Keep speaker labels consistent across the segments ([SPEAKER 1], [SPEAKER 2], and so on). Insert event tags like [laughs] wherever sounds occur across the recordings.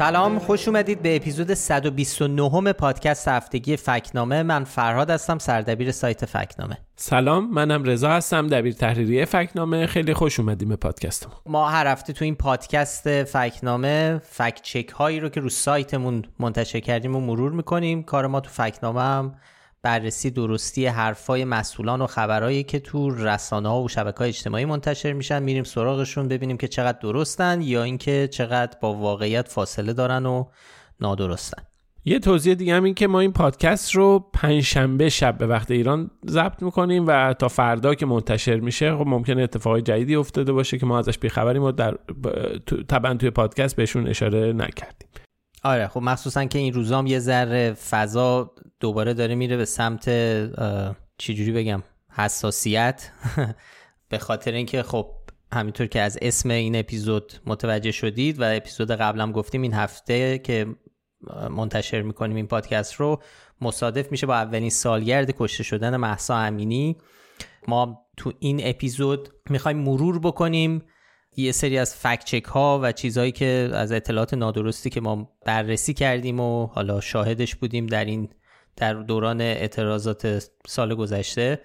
[SPEAKER 1] سلام خوش اومدید به اپیزود 129 پادکست هفتگی فکنامه. من فرهاد هستم سردبیر سایت فکنامه.
[SPEAKER 2] سلام منم رضا هستم دبیر تحریریه فکنامه. خیلی خوش اومدیم به پادکست
[SPEAKER 1] ما هر هفته تو این پادکست فکنامه فکت چک هایی رو که رو سایتمون منتشر کردیم و مرور می‌کنیم. کار ما تو فکنامه هم بررسی درستی حرفای مسئولان و خبرهایی که تو رسانه ها و شبکه های اجتماعی منتشر میشن. میریم سراغشون ببینیم که چقدر درستن یا اینکه چقدر با واقعیت فاصله دارن و نادرستن.
[SPEAKER 2] یه توضیح دیگه هم این که ما این پادکست رو پنجشنبه شب به وقت ایران ضبط می‌کنیم و تا فردا که منتشر میشه خب ممکنه اتفاقای جدیدی افتاده باشه که ما ازش بیخبریم و در طبعا توی پادکست بهشون اشاره نکردیم.
[SPEAKER 1] آره خب مخصوصا که این روزام یه ذره فضا دوباره داره میره به سمت چجوری بگم حساسیت. [laughs] به خاطر اینکه خب همینطور که از اسم این اپیزود متوجه شدید و اپیزود قبلم گفتیم این هفته که منتشر می‌کنیم این پادکست رو مصادف میشه با اولین سالگرد کشته شدن محسا امینی. ما تو این اپیزود می‌خوایم مرور بکنیم یه سری از فکت چک ها و چیزهایی که از اطلاعات نادرستی که ما بررسی کردیم و حالا شاهدش بودیم در این در دوران اعتراضات سال گذشته.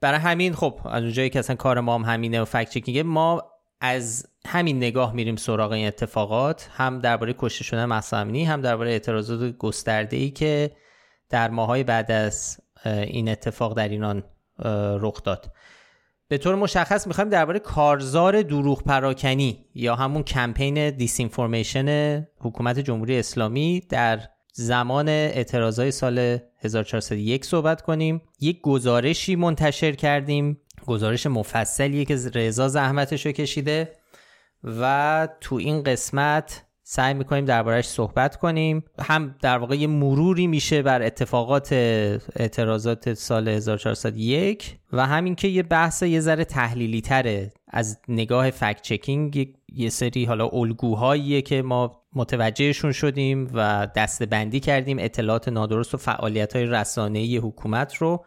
[SPEAKER 1] برای همین خب از اونجایی که اصلا کار ما هم همینه و فکت چکینگه ما از همین نگاه میریم سراغ این اتفاقات هم درباره کشته شدن مهسا هم درباره اعتراضات گسترده ای که در ماهای بعد از این اتفاق در ایران رخ داد. به طور مشخص می‌خوایم درباره کارزار دروغ پراکنی یا همون کمپین دیسینفورمیشن حکومت جمهوری اسلامی در زمان اعتراضای سال 1401 صحبت کنیم. یک گزارشی منتشر کردیم گزارش مفصلیه که رضا زحمتش رو کشیده و تو این قسمت سعی می‌کنیم دربارهش صحبت کنیم. هم در واقع یه مروری میشه بر اتفاقات اعتراضات سال 1401 و همین که یه بحث یه ذره تحلیلی تره از نگاه فکت چکینگ یه سری حالا الگوهاییه که ما متوجهشون شدیم و دسته بندی کردیم اطلاعات نادرست و فعالیت های رسانه‌ای حکومت رو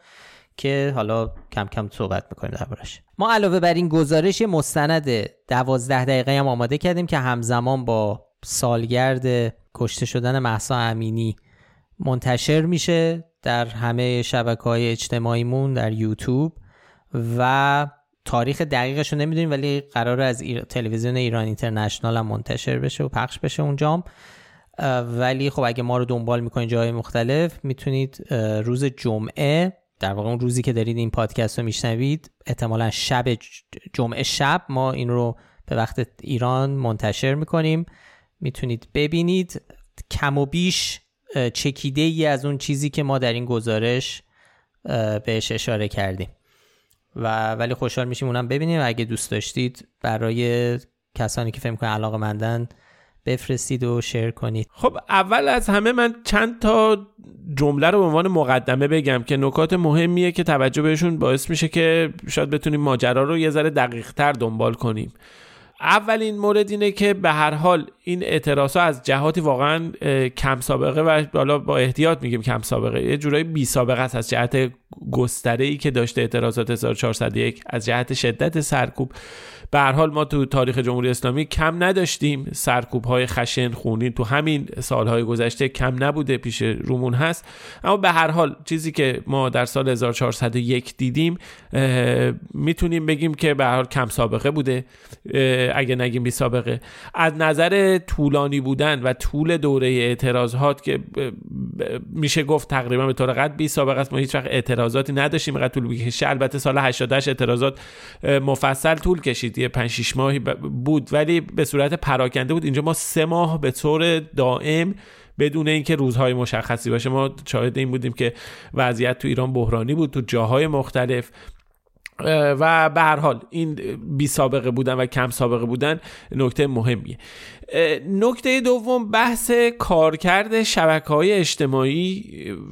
[SPEAKER 1] که حالا کم کم صحبت می‌کنیم دربارش ما علاوه بر این گزارش مستند دوازده دقیقه هم آماده کردیم که همزمان با سالگرد کشته شدن محسا امینی منتشر میشه در همه شبکه های اجتماعیمون در یوتیوب و تاریخ دقیقش رو نمی‌دونیم ولی قرار از تلویزیون ایران اینترنشنال هم منتشر بشه و پخش بشه اونجام ولی خب اگه ما رو دنبال می‌کنید جای مختلف می‌تونید روز جمعه در واقع اون روزی که دارید این پادکست رو میشنوید احتمالا شب جمعه شب ما این رو به وقت ایران منتشر می‌کنیم. می‌تونید ببینید. کم و بیش چکیده ای از اون چیزی که ما در این گزارش بهش اشاره کردیم. و ولی خوشحال میشیم اونم ببینیم. اگه دوست داشتید برای کسانی که فکر کنن علاقه مندن بفرستید و شیر کنید.
[SPEAKER 2] خب اول از همه من چند تا جمله رو به عنوان مقدمه بگم که نکات مهمیه که توجه بهشون باعث میشه که شاید بتونیم ماجرا رو یه ذره دقیق تر دنبال کنیم. اولین مورد اینه که به هر حال این اعتراض ها از جهاتی واقعا کم سابقه و حالا با احتیاط میگیم کم سابقه. یه جورایی بی سابقه است از جهت گستره ای که داشته اعتراضات 1401 از جهت شدت سرکوب. به هر حال ما تو تاریخ جمهوری اسلامی کم نداشتیم. سرکوب های خشن خونی تو همین سالهای گذشته کم نبوده پیش رومون هست. اما به هر حال چیزی که ما در سال 1401 دیدیم می‌تونیم بگیم که به هر حال کم سابقه بوده. اگه نگیم بی سابقه. از نظر طولانی بودن و طول دوره اعتراضات که میشه گفت تقریبا به طور قد بی سابقه است ما هیچ وقت اعتراضاتی نداشتیم. اینقدر طول بکشه البته سال 88 اعتراضات مفصل طول کشید. یه 5 6 ماهی بود ولی به صورت پراکنده بود. اینجا ما سه ماه به طور دائم بدون اینکه روزهای مشخصی باشه ما شاهد این بودیم که وضعیت تو ایران بحرانی بود تو جاهای مختلف. و به هر حال این بی سابقه بودن و کم سابقه بودن نکته مهمیه. نکته دوم بحث کارکرد شبکه های اجتماعی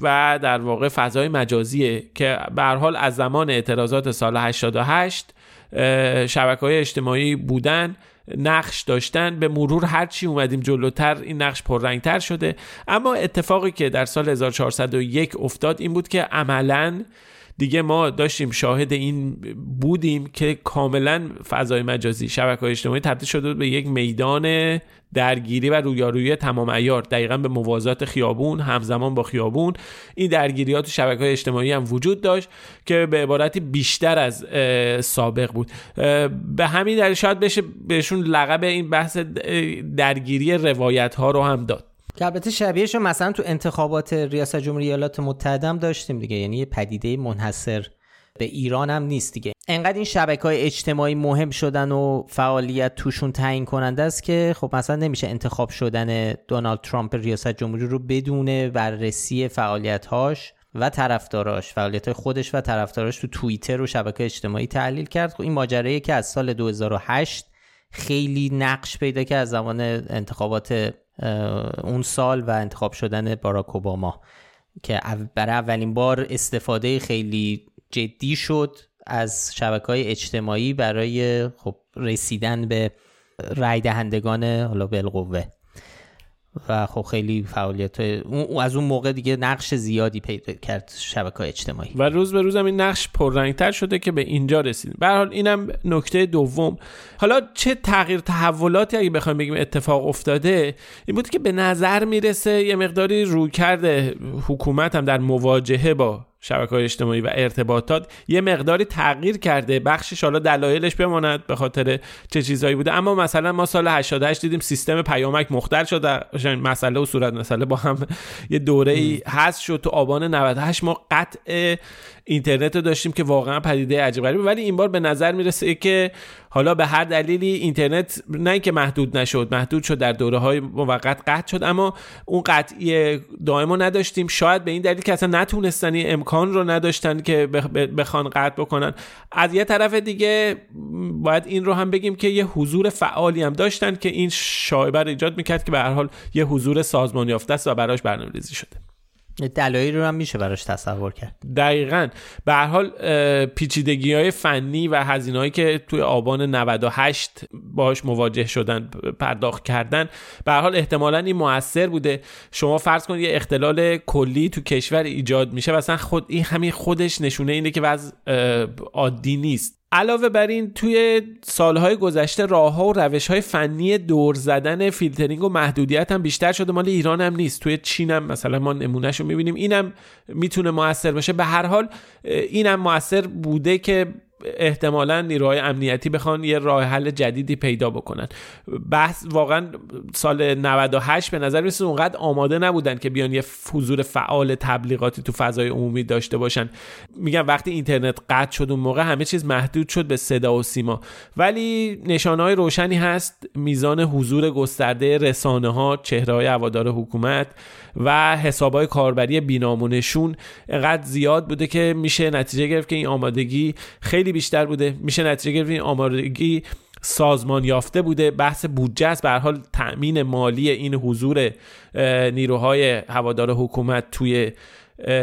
[SPEAKER 2] و در واقع فضای مجازیه که به هر حال از زمان اعتراضات سال 88 شبکه های اجتماعی بودن نقش داشتن به مرور هرچی اومدیم جلوتر این نقش پررنگتر شده. اما اتفاقی که در سال 1401 افتاد این بود که عملا دیگه ما داشتیم شاهد این بودیم که کاملا فضای مجازی شبکه اجتماعی تبدیل شده به یک میدان درگیری و رویارویی تمام ایار دقیقا به موازات خیابون همزمان با خیابون. این درگیریات تو شبکه های اجتماعی هم وجود داشت که به عبارتی بیشتر از سابق بود. به همین دلیل شاید بشه بهشون لقب این بحث درگیری روایت ها رو هم داد.
[SPEAKER 1] که البته شبیهش مثلا تو انتخابات ریاست جمهوری ایالات متحده هم داشتیم دیگه. یعنی یه پدیده منحصر به ایران هم نیست دیگه. انقدر این شبکه های اجتماعی مهم شدن و فعالیت توشون تعیین کننده است که خب مثلا نمیشه انتخاب شدن دونالد ترامپ ریاست جمهوری رو بدون بررسی فعالیت هاش و طرفداراش فعالیت خودش و طرفداراش تو توییتر و شبکه اجتماعی تحلیل کرد. خب این ماجرایی که از سال 2008 خیلی نقش پیدا که از زمان انتخابات اون سال و انتخاب شدن باراک اوباما که برای اولین بار استفاده خیلی جدی شد از شبکه های اجتماعی برای خب رسیدن به رای دهندگان حالا بالقوه. و خب خیلی فعالیت از اون موقع دیگه نقش زیادی پیدا کرد شبکه اجتماعی.
[SPEAKER 2] و روز به روز هم این نقش پررنگتر شده که به اینجا رسید به حال اینم نکته دوم. حالا چه تغییر تحولاتی اگه بخوایم بگیم اتفاق افتاده این بود که به نظر می‌رسه یه مقداری روی کرده حکومت هم در مواجهه با شبکه های اجتماعی و ارتباطات یه مقداری تغییر کرده. بخشش حالا دلایلش بماند به خاطر چه چیزهایی بوده. اما مثلا ما سال 88 دیدیم سیستم پیامک مختل شده. مسئله و صورت مسئله با هم یه دوره ای هست شد. تو آبان 98 ما قطع اینترنت رو داشتیم که واقعا پدیده عجیب غریبه. ولی این بار به نظر می‌رسه که حالا به هر دلیلی اینترنت نه اینکه محدود نشد محدود شد در دوره های موقت قطع شد اما اون قطعی دائم نداشتیم. شاید به این دلیل که اصلا نتونستن امکان رو نداشتن که بخوان قطع بکنن. از یه طرف دیگه باید این رو هم بگیم که یه حضور فعالی هم داشتن که این شایبه رو ایجاد می‌کرد که به هر حال یه حضور سازمان یافته است و براش برنامه‌ریزی شده.
[SPEAKER 1] دلایلی رو هم میشه براش تصور کرد.
[SPEAKER 2] دقیقا. به هر حال پیچیدگی های فنی و هزینه هایی که توی آبان 98 باش مواجه شدن پرداخت کردن به هر حال احتمالا این موثر بوده. شما فرض کنید یه اختلال کلی تو کشور ایجاد میشه و اصلا خود این همین خودش نشونه اینه که وضع عادی نیست. علاوه بر این توی سالهای گذشته راه ها و روش های فنی دور زدن فیلترینگ و محدودیت هم بیشتر شده. مال ایران هم نیست. توی چین هم مثلا ما نمونهش رو می‌بینیم. اینم می‌تونه موثر باشه. به هر حال اینم موثر بوده که احتمالا نیروهای امنیتی بخوان یه راه حل جدیدی پیدا بکنن. بحث واقعا سال 98 به نظر میسه اونقدر آماده نبودن که بیان یه حضور فعال تبلیغاتی تو فضای عمومی داشته باشن. میگم وقتی اینترنت قطع شد اون موقع همه چیز محدود شد به صدا و سیما. ولی های روشنی هست. میزان حضور گسترده رسانه ها چهره های هوادار حکومت و حسابای کاربری بینامونشون انقدر زیاد بوده که میشه نتیجه گرفت که این آمادگی خیلی بیشتر بوده. میشه نتیجه گرفت این آمادگی سازمان یافته بوده. بحث بودجه است. به حال تأمین مالی این حضور نیروهای هوادار حکومت توی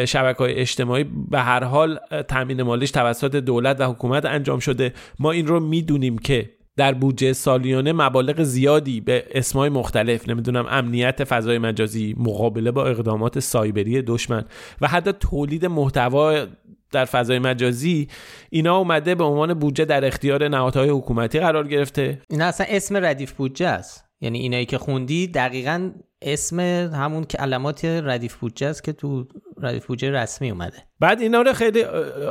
[SPEAKER 2] شبکه های اجتماعی به هر حال تأمین مالیش توسط دولت و حکومت انجام شده. ما این رو می‌دونیم که در بودجه سالیانه مبالغ زیادی به اسمای مختلف نمی‌دونم امنیت فضای مجازی مقابله با اقدامات سایبری دشمن و حتی تولید محتوا در فضای مجازی اینا اومده به عنوان بودجه در اختیار نهادهای حکومتی قرار گرفته.
[SPEAKER 1] اینا اصلا اسم ردیف بودجه است. یعنی اینایی که خوندی دقیقا اسم همون کلمات ردیف بودجه است که تو ردیف بودجه رسمی اومده.
[SPEAKER 2] بعد اینا رو خیلی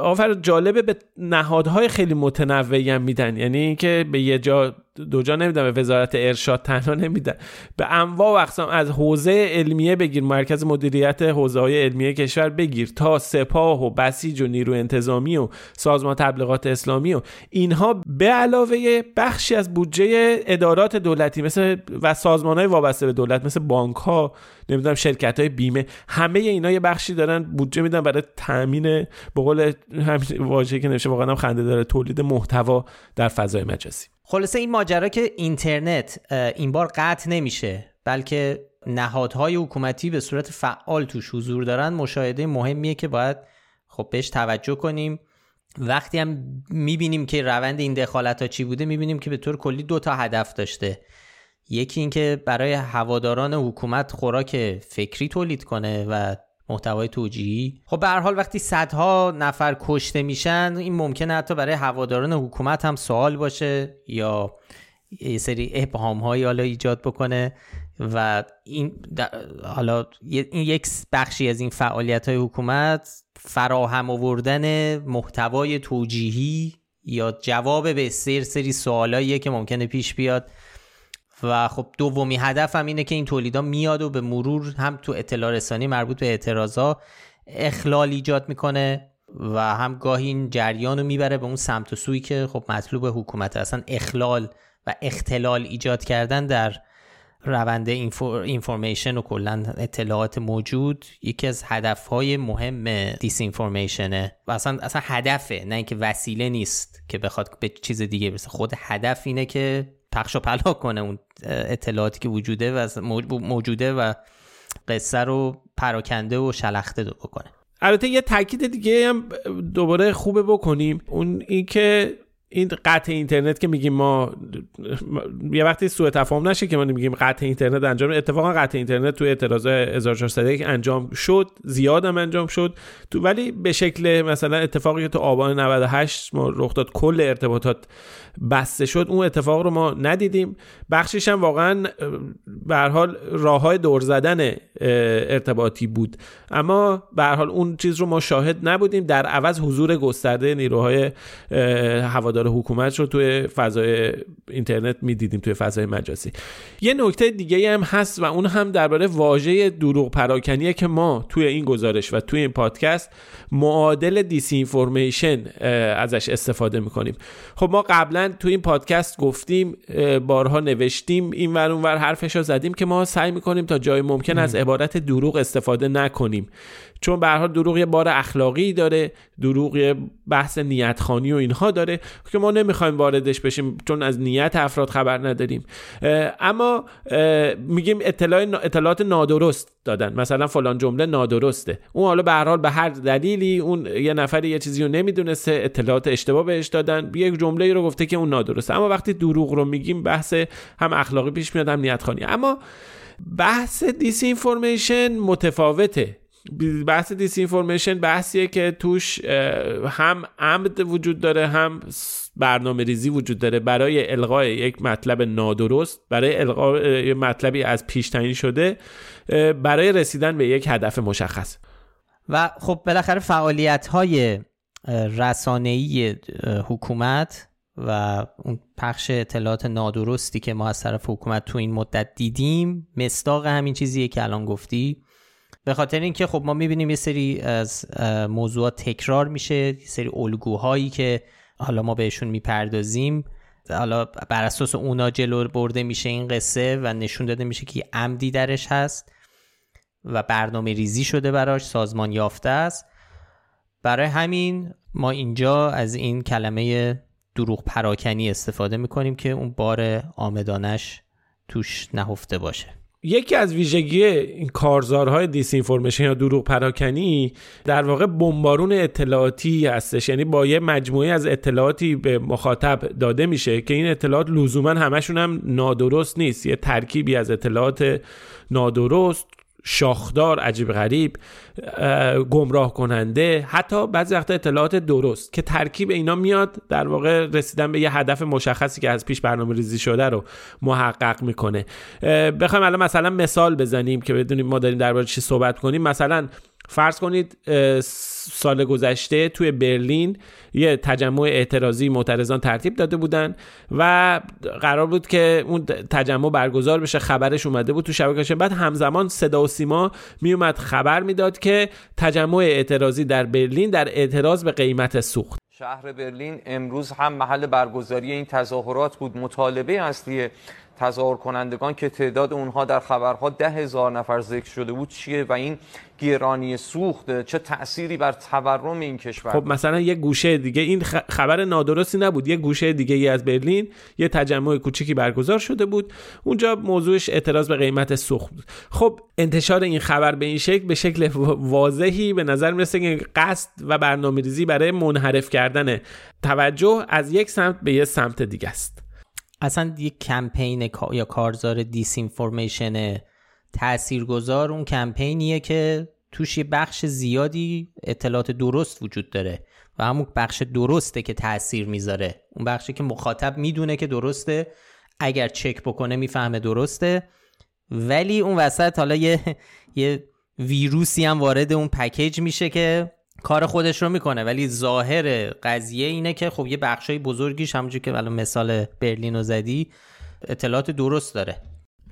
[SPEAKER 2] آفر جالبه به نهادهای خیلی متنوعی هم میدن. یعنی اینکه به یه جا دو جا نمیدن به وزارت ارشاد تنها نمیدن. به انواع و اقسام از حوزه علمیه بگیر مرکز مدیریت حوزه های علمیه کشور بگیر تا سپاه و بسیج و نیرو انتظامی و سازمان تبلیغات اسلامی و اینها به علاوه بخشی از بودجه ادارات دولتی مثل و سازمان های وابسته به دولت مثل بانک ها نمی‌دونم شرکت های بیمه. همه اینا یه بخشی دارن بودجه میدن برای تامین به قول همین واژه‌ای که نشه واقعا خنده داره تولید محتوا در فضای مجازی.
[SPEAKER 1] خلاصه این ماجرا که اینترنت این بار قطع نمیشه بلکه نهادهای حکومتی به صورت فعال توش حضور دارن. مشاهده مهمیه که باید خب بهش توجه کنیم. وقتی هم می‌بینیم که روند این دخالت ها چی بوده می‌بینیم که به طور کلی دو تا هدف داشته. یکی اینکه برای هواداران حکومت خوراک فکری تولید کنه و محتوای توجیهی. خب به هر حال وقتی صدها نفر کشته میشن این ممکنه حتی برای هواداران حکومت هم سوال باشه یا یه سری ابهام هایی حالا ایجاد بکنه و این حالا این یک بخشی از این فعالیت های حکومت فراهم آوردن محتوای توجیهی یا جواب به سری سری سوالاییه که ممکنه پیش بیاد. و خب دومی هدف هم اینه که این تولیدا میاد و به مرور هم تو اطلاع رسانی مربوط به اعتراضا اخلال ایجاد می‌کنه و هم گاهی این جریان رو می‌بره به اون سمت و سوی که خب مطلوب حکومت اصلا اخلال و اختلال ایجاد کردن در روند اینفورمیشن و کلا اطلاعات موجود یکی از هدفهای مهم دیس اینفورمیشنه و اصلا اصلا هدفه نه اینکه وسیله نیست که بخواد به چیز دیگه برسه. خود هدف اینه که پخش و پلا کنه اون اطلاعاتی که وجوده و موجوده و قصه رو پراکنده و شلخته دو بکنه.
[SPEAKER 2] البته یه تاکید دیگه هم دوباره خوبه بکنیم. اون اینکه این قطع اینترنت که میگیم ما یه وقتی سوء تفاهم نشه که ما میگیم قطع اینترنت انجام اتفاقا قطع اینترنت توی اعتراض 1401 انجام شد زیادم انجام شد. تو ولی به شکل مثلا اتفاقی که تو آبان 98 ما رخ داد کل ارتباطات بسته شد اون اتفاق رو ما ندیدیم. بخشش هم واقعا به حال راه های دور زدن ارتباطی بود. اما به حال اون چیز رو ما شاهد نبودیم. در عوض حضور گسترده نیروهای هوادار حکومت رو توی فضای اینترنت می‌دیدیم توی فضای مجازی. یه نکته دیگه هم هست و اون هم درباره واژه دروغ پراکنیه که ما توی این گزارش و توی این پادکست معادل دیس ازش استفاده می‌کنیم. خب ما قبلا توی این پادکست گفتیم بارها نوشتیم این ور اون ور حرفش رو زدیم که ما سعی می‌کنیم تا جای ممکن از عبارت دروغ استفاده نکنیم. چون به هر دروغ یه بار اخلاقی داره دروغ یه بحث نیت خانی و اینها داره که ما نمی‌خوایم واردش بشیم چون از نیت افراد خبر نداریم. اما میگیم اطلاعات نادرست دادن. مثلا فلان جمله نادرسته. اون حالا به به هر دلیلی اون یه نفری یه چیزی رو نمی‌دونسته اطلاعات اشتباه بهش دادن. یک جمله رو گفته که اون نادرسته. اما وقتی دروغ رو میگیم بحث هم اخلاقی پیش میاد هم نیت خانی اما بحث دیس اینفورمیشن متفاوته. بحث دیس اینفورمیشن بحثیه که توش هم عمد وجود داره هم برنامه ریزی وجود داره. برای القای یک مطلب نادرست برای القای مطلبی از پیش تعیین شده برای رسیدن به یک هدف مشخص.
[SPEAKER 1] و خب بالاخره فعالیت های رسانه‌ای حکومت و اون پخش اطلاعات نادرستی که ما از طرف حکومت تو این مدت دیدیم مستاق همین چیزیه که الان گفتی. به خاطر اینکه خب ما می‌بینیم یه سری از موضوعات تکرار میشه یه سری الگوهایی که حالا ما بهشون می‌پردازیم. حالا بر اساس اونا جلو برده میشه این قصه و نشون داده میشه که عمدی درش هست و برنامه ریزی شده براش سازمان یافته است. برای همین ما اینجا از این کلمه دروغ پراکنی استفاده می‌کنیم که اون بار آمدانش توش نهفته باشه.
[SPEAKER 2] یکی از ویژگی این کارزارهای دیس اینفورمیشن یا دروغ پراکنی در واقع بمبارون اطلاعاتی هستش. یعنی با یه مجموعه از اطلاعاتی به مخاطب داده میشه که این اطلاعات لزوما همشون هم نادرست نیست. یه ترکیبی از اطلاعات نادرست شاخدار عجیب غریب گمراه کننده حتی بعضی وقتا اطلاعات درست که ترکیب اینا میاد در واقع رسیدن به یه هدف مشخصی که از پیش برنامه ریزی شده رو محقق می‌کنه. بخوایم الان مثلا مثال بزنیم که بدونیم ما داریم درباره چی صحبت کنیم. مثلا فرض کنید سال گذشته توی برلین یه تجمع اعتراضی معترضان ترتیب داده بودن و قرار بود که اون تجمع برگزار بشه خبرش اومده بود تو شبکه بعد همزمان صدا و سیما میومد خبر می‌داد که تجمع اعتراضی در برلین در اعتراض به قیمت سوخت.
[SPEAKER 3] شهر برلین امروز هم محل برگزاری این تظاهرات بود. مطالبه اصلی تظاهر کنندگان که تعداد اونها در خبرها ده هزار نفر ذکر شده بود چیه و این گرانی سوخت؟ چه تأثیری بر تورم این کشور؟
[SPEAKER 2] خب مثلا یه گوشه دیگه این خبر نادرستی نبود. یه گوشه دیگه ای از برلین یه تجمع کوچیکی برگزار شده بود. اونجا موضوعش اعتراض به قیمت سوخت بود. خب انتشار این خبر به این شکل به شکل [laughs] واضحی به نظر می‌رسه که قصد و برنامه‌ریزی برای منحرف کردن توجه از یک سمت به یه سمت دیگه است.
[SPEAKER 1] اصلا یک کمپین یا کارزار دیس اینفورمیشن تاثیرگذار اون کمپینیه که توش یه بخش زیادی اطلاعات درست وجود داره و همون بخش درسته که تاثیر می‌ذاره. اون بخشی که مخاطب می‌دونه که درسته اگر چک بکنه می‌فهمه درسته. ولی اون وسط حالا یه یه ویروسی هم وارد اون پکیج میشه که کار خودش رو می‌کنه. ولی ظاهر قضیه اینه که خب یه بخشای بزرگیش همونجور که الان مثال برلین رو زدی اطلاعات درست داره.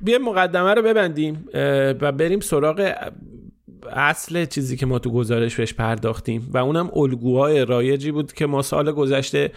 [SPEAKER 2] بیا مقدمه رو ببندیم و بریم سراغ اصل چیزی که ما تو گزارش بهش پرداختیم. و اونم الگوهای رایجی بود که ما سال گذشته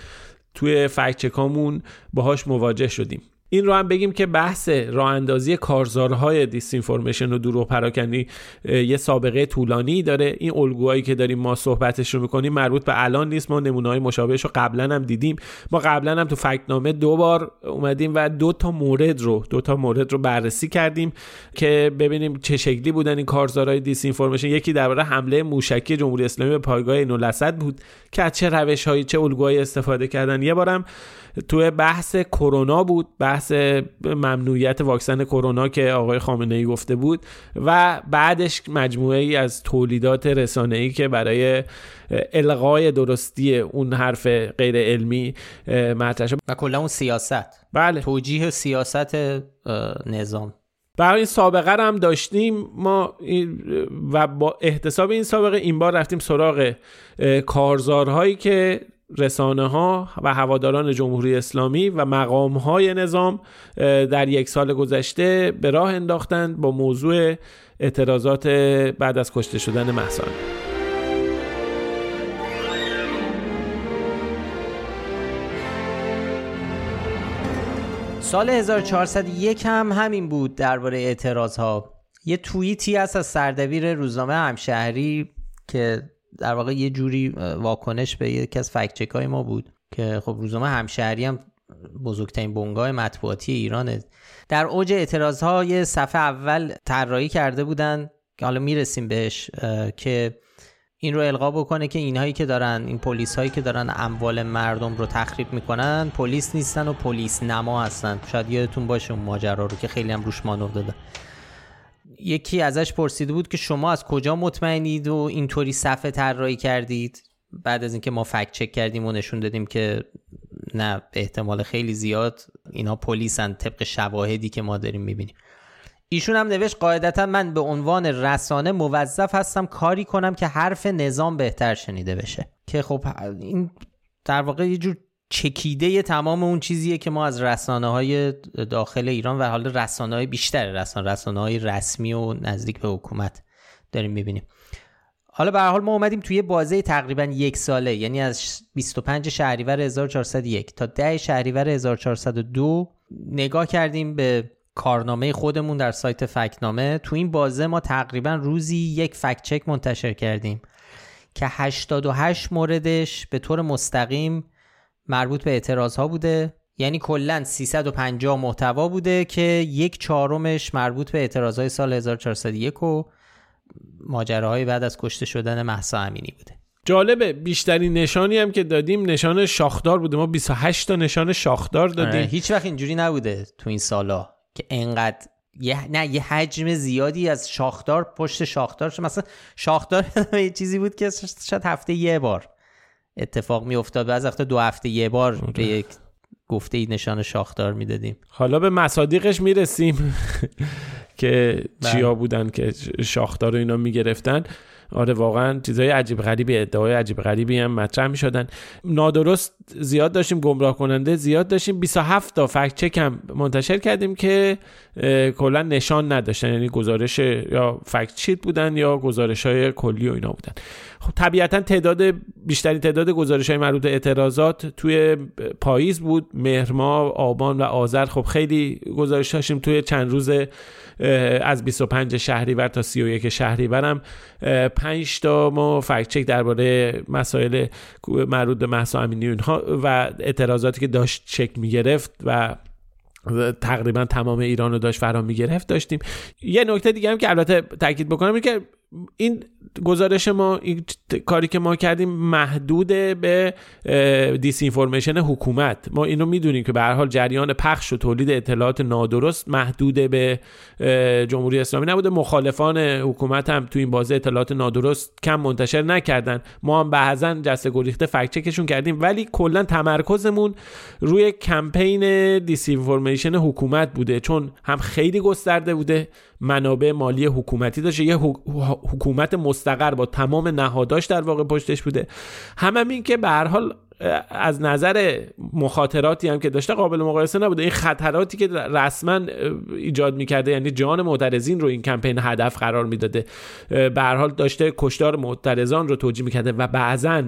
[SPEAKER 2] توی فکچکامون باهاش مواجه شدیم. این رو هم بگیم که بحث راه اندازی کارزارهای دیسینفورمیشن و دروغ پراکنی یه سابقه طولانی داره. این الگوهایی که داریم ما صحبتش رو می‌کنیم مربوط به الان نیست. ما نمونه های مشابهش رو قبلا هم دیدیم. ما قبلا هم تو فکنامه دو بار اومدیم و دو تا مورد رو دو تا مورد رو بررسی کردیم که ببینیم چه شکلی بودن این کارزارهای دیسینفورمیشن یکی درباره حمله موشکی جمهوری اسلامی به پایگاه اینو بود که چه روش هایی چه الگوهایی استفاده کردن. یه بارم توی بحث کرونا بود بحث ممنوعیت واکسن کرونا که آقای خامنه ای گفته بود و بعدش مجموعه ای از تولیدات رسانه ای که برای القای درستی اون حرف غیر علمی مطرح شد.
[SPEAKER 1] و کلا اون سیاست.
[SPEAKER 2] بله.
[SPEAKER 1] توجیه سیاست نظام.
[SPEAKER 2] برای این سابقه هم داشتیم. ما و با احتساب این سابقه این بار رفتیم سراغ کارزارهایی که رسانه ها و هواداران جمهوری اسلامی و مقام های نظام در یک سال گذشته به راه انداختند با موضوع اعتراضات بعد از کشته شدن محسان
[SPEAKER 1] سال 1401 هم همین بود درباره اعتراض ها یه توییتی هست از سردبیر روزنامه همشهری که در واقع یه جوری واکنش به یکی از فکت های ما بود که خب روزنامه همشهری هم بزرگترین بنگاه مطبوعاتی ایرانه. در اوج اعتراض های صفحه اول طراحی کرده بودن که حالا می‌رسیم بهش که این رو القا بکنه که اینهایی که دارن این پلیس هایی که دارن اموال مردم رو تخریب می‌کنن پلیس نیستن و پلیس نما هستن. شاید یادتون باشه اون ماجرا رو که خیلی هم روش مانور داده یکی ازش پرسیده بود که شما از کجا مطمئنید و اینطوری صفحه طراحی کردید؟ بعد از اینکه ما فکت چک کردیم و نشون دادیم که نه به احتمال خیلی زیاد اینا پلیسن طبق شواهدی که ما داریم می‌بینیم. ایشون هم نوشت قاعدتا من به عنوان رسانه موظف هستم کاری کنم که حرف نظام بهتر شنیده بشه. که خب این در واقع یه جور چکیده تمام اون چیزیه که ما از رسانه های داخل ایران و حالا رسانه های بیشتر رسانه, رسانه های رسمی و نزدیک به حکومت داریم می‌بینیم. حالا به حال ما اومدیم توی بازه تقریبا یک ساله یعنی از 25 شهریور 1401 تا 10 شهریور 1402 نگاه کردیم به کارنامه خودمون در سایت فکنامه. تو این بازه ما تقریبا روزی یک فکت چک منتشر کردیم که 88 موردش به طور مستقیم مربوط به اعتراض ها بوده. یعنی کلا 350 محتوا بوده که یک چهارمش مربوط به اعتراض های سال 1401 و ماجراهای بعد از کشته شدن محسا امینی بوده.
[SPEAKER 2] جالبه. بیشترین نشانی هم که دادیم نشان شاخدار بوده. ما 28 تا نشان شاخدار دادیم. آره،
[SPEAKER 1] هیچ وقت اینجوری نبوده تو این سالا که انقدر یه نه یه حجم زیادی از شاخدار پشت شاخدار شد. مثلا شاخدار [laughs] یه چیزی بود که شاید هفته یه بار اتفاق می افتاد بعض وقتا دو هفته یه بار به آره. یک گفته ای نشان شاخدار می‌دادیم.
[SPEAKER 2] حالا به مصادیقش می‌رسیم [laughs] که چیا بودن که شاخدار رو اینا می‌گرفتن. آره واقعا چیزای عجیب غریبی ادعای عجیب غریبی هم مطرح می شدن نادرست زیاد داشتیم گمراه کننده زیاد داشتیم. 27 تا فکت چک هم منتشر کردیم که کلا نشان نداشتن. یعنی گزارش یا فکت چیت بودن یا گزارش های کلی و اینا بودن. خب طبیعتا تعداد بیشتری تعداد گزارش های مربوط اعتراضات توی پاییز بود. مهر آبان و آذر. خب خیلی گزارش داشتیم توی چند روز از 25 شهریور تا 31 شهریورم 5 تا ما فکت چک درباره مسائل مربوط به محسا امینی و اعتراضاتی که داشت چک می‌گرفت و تقریبا تمام ایران رو داشت فرا می‌گرفت داشتیم. یه نکته دیگه هم که البته تاکید بکنم که این گزارش ما این کاری که ما کردیم محدود به disinformation حکومت. ما اینو می‌دونیم که به هر حال جریان پخش و تولید اطلاعات نادرست محدود به جمهوری اسلامی نبوده. مخالفان حکومت هم تو این بازه اطلاعات نادرست کم منتشر نکردن. ما هم بعضا جسته گریخته fact-check شون کردیم. ولی کلا تمرکزمون روی کمپین disinformation حکومت بوده چون هم خیلی گسترده بوده. منابع مالی حکومتی داشته. یه حکومت مستقر با تمام نهاداش در واقع پشتش بوده. هم, هم این که به هر حال از نظر مخاطراتی هم که داشته قابل مقایسه نبوده. این خطراتی که رسما ایجاد می‌کرده یعنی جان معترضین رو این کمپین هدف قرار می‌داده. به هر حال داشته کشتار معترضان رو توجیه می‌کرده و بعضا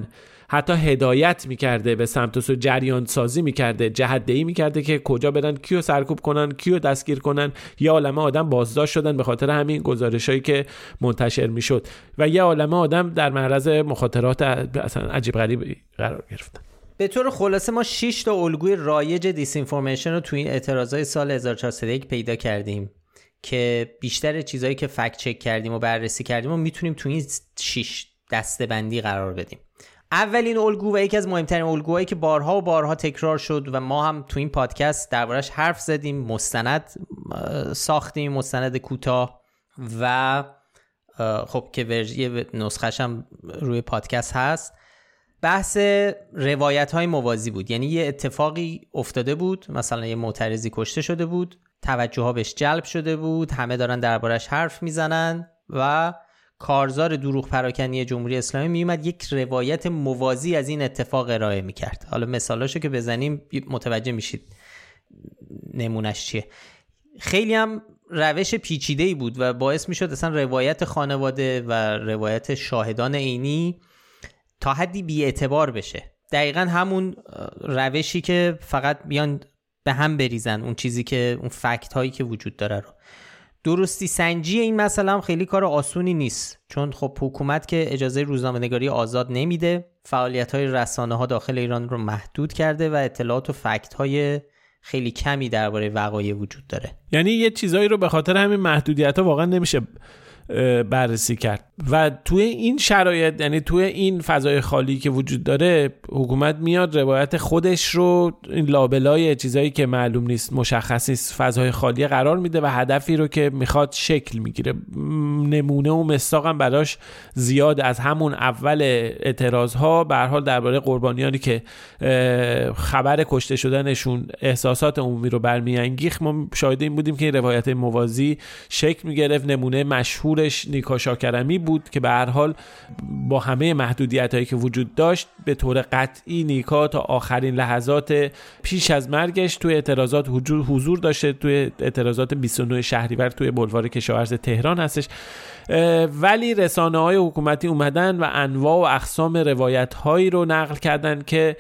[SPEAKER 2] حتی هدایت می‌کرده به سمت سو جریان سازی می‌کرده جهت دهی می‌کرده که کجا برن کیو سرکوب کنن کیو دستگیر کنن. یه عالمه آدم بازداشت شدن به خاطر همین گزارش هایی که منتشر می‌شد. و یه عالمه آدم در معرض مخاطرات اصلا عجیب غریب قرار گرفتن
[SPEAKER 1] به طور خلاصه ما 6 تا الگوی رایج دیس اینفورمیشن رو توی اعتراضای سال 1401 پیدا کردیم که بیشتر چیزهایی که فکت چک کردیم و بررسی کردیم و می‌تونیم توی این 6 دسته بندی قرار بدیم. اولین الگو و یکی از مهمترین الگوهایی که بارها و بارها تکرار شد و ما هم تو این پادکست دربارش حرف زدیم مستند ساختیم مستند کوتاه و خب که ورژی نسخش هم روی پادکست هست. بحث روایت های موازی بود. یعنی یه اتفاقی افتاده بود مثلا یه معترضی کشته شده بود توجه ها بهش جلب شده بود همه دارن دربارش حرف می‌زنن و کارزار دروغ پراکنی جمهوری اسلامی میومد یک روایت موازی از این اتفاق ارائه می‌کرد. حالا مثالاشو که بزنیم متوجه میشید نمونش چیه. خیلی هم روش پیچیده ای بود و باعث می‌شد اصلا روایت خانواده و روایت شاهدان عینی تا حدی بی اعتبار بشه. دقیقا همون روشی که فقط بیان به هم بریزن اون چیزی که اون فکت هایی که وجود داره رو. درستی سنجی این مسئله هم خیلی کار آسونی نیست. چون خب حکومت که اجازه روزنامه نگاری آزاد نمیده فعالیت های رسانه ها داخل ایران رو محدود کرده و اطلاعات و فکت های خیلی کمی درباره وقایع وجود داره.
[SPEAKER 2] یعنی یه چیزایی رو به خاطر همین محدودیت ها واقعا نمیشه بررسی کرد. و توی این شرایط یعنی توی این فضای خالی که وجود داره حکومت میاد روایت خودش رو این لابلای چیزایی که معلوم نیست مشخص نیست فضای خالی قرار میده و هدفی رو که می‌خواد شکل می‌گیره. نمونه و مستاقم براش زیاد از همون اول اعتراض ها به حال درباره قربانیانی که خبر کشته شدنشون احساسات عمومی رو برمیانگیخت. ما شاهد این بودیم که این روایت موازی شکل می‌گرفت نمونه مشهورش نیکا شاکرمی بود که به هر حال با همه محدودیت هایی که وجود داشت به طور قطعی نیکا تا آخرین لحظات پیش از مرگش توی اعتراضات حضور داشته توی اعتراضات 29 شهریور توی بلوار کشاورز تهران هستش. ولی رسانه های حکومتی اومدن و انواع و اقسام روایت هایی رو نقل کردن که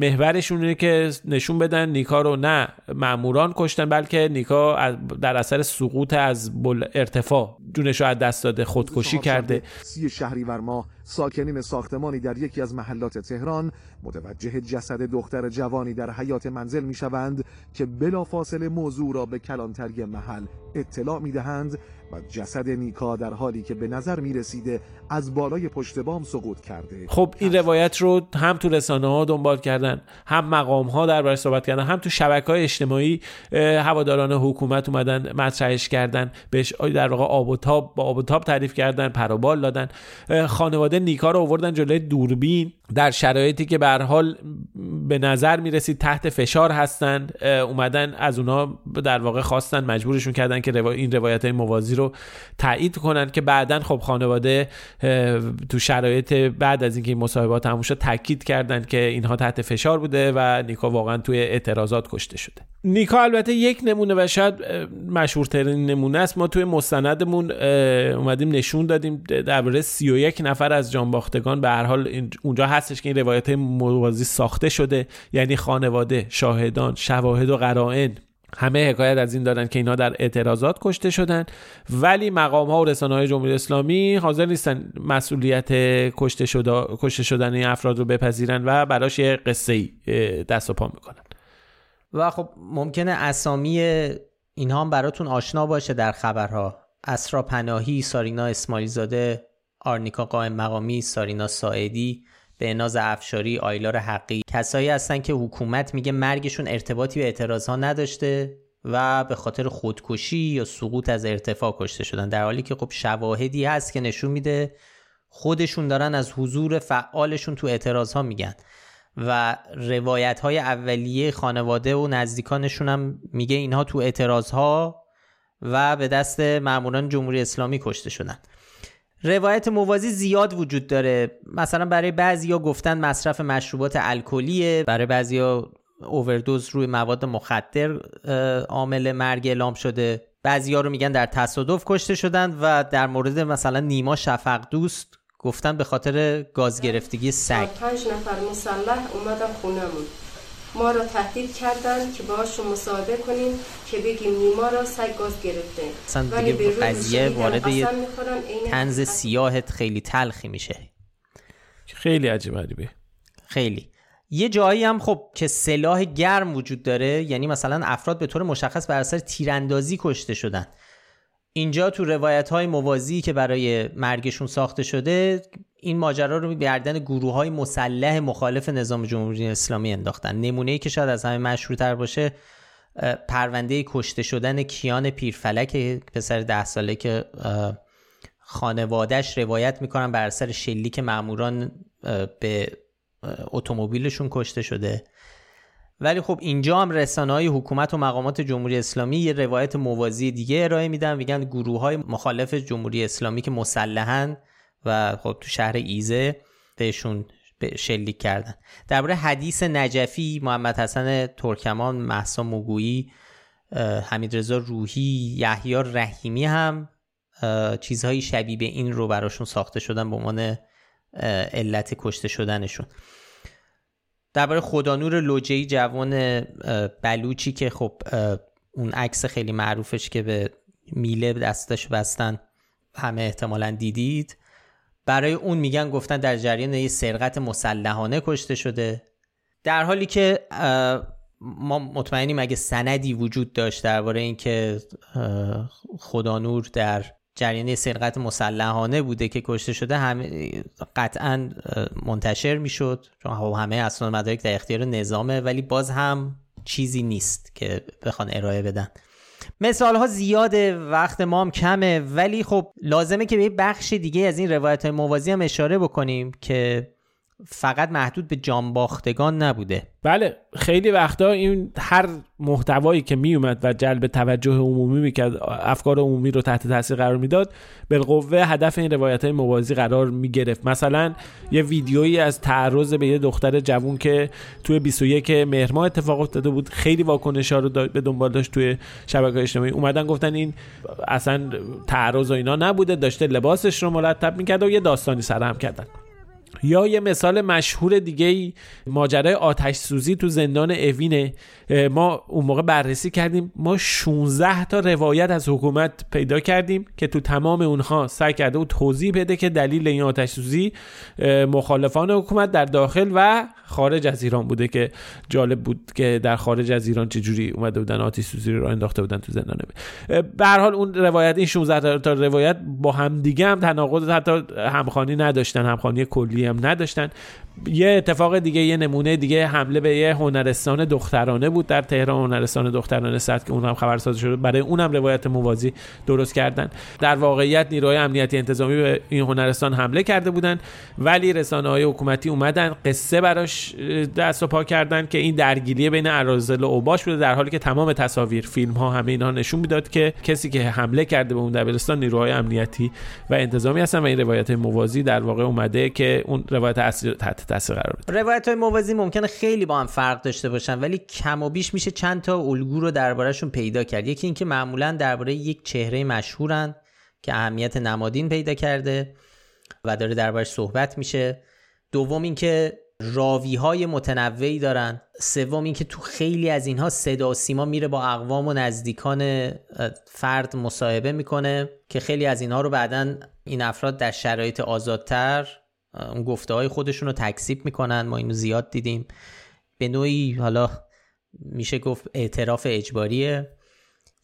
[SPEAKER 2] محورشون اینه که نشون بدن نیکا رو نه معموران کشتن بلکه نیکا در اثر سقوط از ارتفاع جونش رو از دست داده خودکشی کرده.
[SPEAKER 4] سی شهریور ماه ساکنین ساختمانی در یکی از محلات تهران متوجه جسد دختر جوانی در حیات منزل می شوند که بلافاصله موضوع را به کلانتری محل اطلاع می دهند و جسد نیکا در حالی که به نظر می رسیده از بالای پشت بام سقوط کرده.
[SPEAKER 2] خب این روایت رو هم تو رسانه ها دنبال کردن هم مقام ها دربارش صحبت کردن هم تو شبکه های اجتماعی هواداران حکومت اومدن مطرحش کردن بهش در واقع آب و تاب با آب و تاب تعریف کردن پروبال دادن. خانواده نیکا رو آوردن جلوی دوربین در شرایطی که به حال به نظر می‌رسید تحت فشار هستن اومدن از اونا در واقع خواستن مجبورشون کردن که این روایت های موازی رو تایید کنن که بعدا خب خانواده تو شرایط بعد از اینکه این مصاحبات تموم شد تاکید کردن که اینها تحت فشار بوده و نیکا واقعا توی اعتراضات کشته شده. نیکا البته یک نمونه و شاید مشهورترین نمونه است. ما توی مستندمون اومدیم نشون دادیم درباره 31 نفر از جانباختگان. به هر حال اونجا هستش که این روایت موازی ساخته شده. یعنی خانواده شاهدان شواهد و قرائن همه حکایت از این دارن که اینا در اعتراضات کشته شدن ولی مقام ها و رسانه های جمهوری اسلامی حاضر نیستن مسئولیت کشته, شده، کشته شدن این افراد رو بپذیرن و براش یه قصه دست و پا می‌کنن.
[SPEAKER 1] و خب ممکنه اسامی اینها هم براتون آشنا باشه در خبرها. اسرا پناهی سارینا اسماعیل زاده آرنیکا قائم مقامی سارینا ساعدی ناز افشاری آیلار حقی. کسایی هستن که حکومت میگه مرگشون ارتباطی به اعتراض ها نداشته و به خاطر خودکشی یا سقوط از ارتفاع کشته شدن. در حالی که خب شواهدی هست که نشون میده خودشون دارن از حضور فعالشون تو اعتراض ها میگن. و روایت های اولیه خانواده و نزدیکانشون هم میگه اینها تو اعتراض ها و به دست ماموران جمهوری اسلامی کشته شدن. روایت موازی زیاد وجود داره. مثلا برای بعضیا گفتن مصرف مشروبات الکلیه برای بعضیا اووردوز روی مواد مخدر عامل مرگ اعلام شده. بعضیا رو میگن در تصادف کشته شدن و در مورد مثلا نیما شفق دوست گفتن به خاطر گاز گرفتگی سگ
[SPEAKER 5] پنج نفر مسلح اومدن خونمون ما را تهدید کردن که باهاشون مصاحبه کنیم که بگیم نیما را سگ گاز گرفته.
[SPEAKER 1] اصلا دیگه قضیه وارد یه تنز سیاهت خیلی تلخی میشه.
[SPEAKER 2] خیلی عجیب غریبه.
[SPEAKER 1] خیلی. یه جایی هم خب که سلاح گرم وجود داره یعنی مثلا افراد به طور مشخص بر اثر تیراندازی کشته شدن. اینجا تو روایت های موازی که برای مرگشون ساخته شده این ماجرا رو به گردن گروه های مسلح مخالف نظام جمهوری اسلامی انداختن. نمونه ای که شاید از همه مشهورتر باشه پرونده کشته شدن کیان پیرفلک پسر ده ساله که خانوادهش روایت می‌کنن بر اثر شلیک ماموران به اتومبیلشون کشته شده. ولی خب اینجا هم رسانه های حکومت و مقامات جمهوری اسلامی یه روایت موازی دیگه ارائه میدن میگن گروه های مخالف جمهوری اسلامی که مسلحن و خب تو شهر ایزه بهشون شلیک کردن. درباره حدیث نجفی محمد حسن ترکمان محسا مگویی حمید رضا روحی یحیی رحیمی هم چیزهایی شبیه به این رو براشون ساخته شدن به عنوان علت کشته شدنشون. درباره خدانور لوجهی جوان بلوچی که خب اون عکس خیلی معروفش که به میله دستش بستن همه احتمالا دیدید. برای اون میگن گفتن در جریان یه سرقت مسلحانه کشته شده. در حالی که ما مطمئنیم اگه سندی وجود داشت درباره اینکه خدانور در جریان سرقت مسلحانه بوده که کشته شده همه قطعا منتشر می‌شد. چون خب همه اسناد مدارک در اختیار نظامه ولی باز هم چیزی نیست که بخوان ارائه بدن. مثال ها زیاده وقت ما هم کمه ولی خب لازمه که به بخش دیگه از این روایت های موازی هم اشاره بکنیم که فقط محدود به جانباختگان نبوده.
[SPEAKER 2] بله خیلی وقتا این هر محتوایی که میومد و جلب توجه عمومی می‌کرد افکار عمومی رو تحت تاثیر قرار می‌داد بالقوه هدف این روایت های موازی قرار می‌گرفت. مثلا یه ویدیویی از تعرض به یه دختر جوون که توی 21 مهر ماه اتفاق افتاده بود خیلی واکنش ها رو به دنبال داشت توی شبکه اجتماعی. اومدن گفتن این اصلا تعرض و اینا نبوده داشته لباسش رو مرتب می‌کرد و یه داستانی سرهم کردن. یا یه مثال مشهور دیگه ای ماجرای آتش سوزی تو زندان اوینه. ما اون موقع بررسی کردیم. ما 16 تا روایت از حکومت پیدا کردیم که تو تمام اونها سعی کرده و توضیح بده که دلیل این آتش سوزی مخالفان حکومت در داخل و خارج از ایران بوده که جالب بود که در خارج از ایران چجوری اومده بودن آتش سوزی رو انداخته بودن تو زندان به هر حال اون روایت این 16 تا روایت با هم دیگه هم تناقض حتی همخوانی نداشتن. همخوانی کلی هم نداشتن. یه اتفاق دیگه یه نمونه دیگه حمله به یه هنرستان دخترانه بود در تهران. هنرستان دخترانه صد که اونم خبرساز شده. برای اونم روایت موازی درست کردن. در واقعیت نیروهای امنیتی انتظامی به این هنرستان حمله کرده بودن. ولی رسانه های حکومتی اومدن قصه براش دست و پا کردن که این درگیری بین ارازل و اوباش بوده. در حالی که تمام تصاویر فیلم ها همه اینها نشون می‌داد که کسی که حمله کرده به اون دبیرستان نیروهای امنیتی و انتظامی هستن. و این روایت موازی در واقع اومده که اون روایت اصلی تاثیر قرار بده.
[SPEAKER 1] روایت های موازی ممکنه خیلی با هم فرق داشته باشن ولی کم و بیش میشه چند تا الگو رو دربارهشون پیدا کرد. یکی اینکه معمولا درباره یک چهره مشهورن که اهمیت نمادین پیدا کرده و داره دربارش صحبت میشه. دوم اینکه راوی های متنوعی دارن. سوم اینکه تو خیلی از اینها صدا و سیما میره با اقوام و نزدیکان فرد مصاحبه می‌کنه که خیلی از اینها رو بعدا این افراد در شرایط آزادتر اون گفته های خودشون رو تکسیب می‌کنن ما اینو زیاد دیدیم. به نوعی حالا میشه گفت اعتراف اجباریه.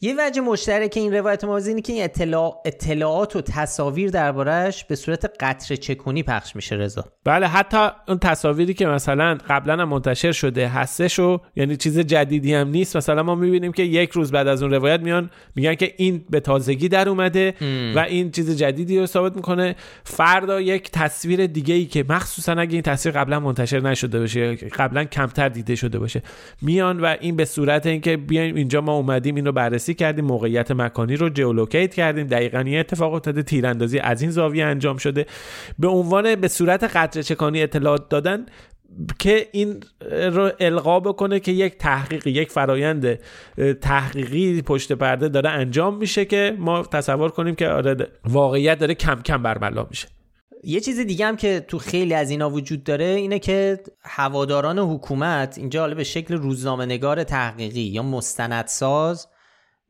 [SPEAKER 1] یه وجه مشترک این روایت موازی اینه که این اطلاع... اطلاعات و تصاویر دربارهش به صورت قطر چکونی پخش میشه رضا.
[SPEAKER 2] بله حتی اون تصاویری که مثلا قبلا هم منتشر شده هستش و یعنی چیز جدیدی هم نیست. مثلا ما می‌بینیم که یک روز بعد از اون روایت میان میگن که این به تازگی در اومده و این چیز جدیدی رو ثابت می‌کنه. فردا یک تصویر دیگه ای که مخصوصا اگه این تصویر قبلا منتشر نشده باشه قبلا کمتر دیده شده باشه میان و این به صورت اینکه بیایم اینجا ما اومدیم اینو بررسی کردیم موقعیت مکانی رو جیولوکیت کردیم. دقیقا یه اتفاق افتاده تیراندازی از این زاویه انجام شده. به عنوان به صورت قطره چکانی اطلاعات دادن که این رو القا بکنه که یک تحقیق یک فرایند تحقیقی پشت پرده داره انجام میشه که ما تصور کنیم که آره واقعیت داره کم کم برملا میشه.
[SPEAKER 1] یه چیز دیگه هم که تو خیلی از اینا وجود داره اینه که هواداران حکومت اینجا حالا به شکل روزنامه نگار تحقیقی یا مستندساز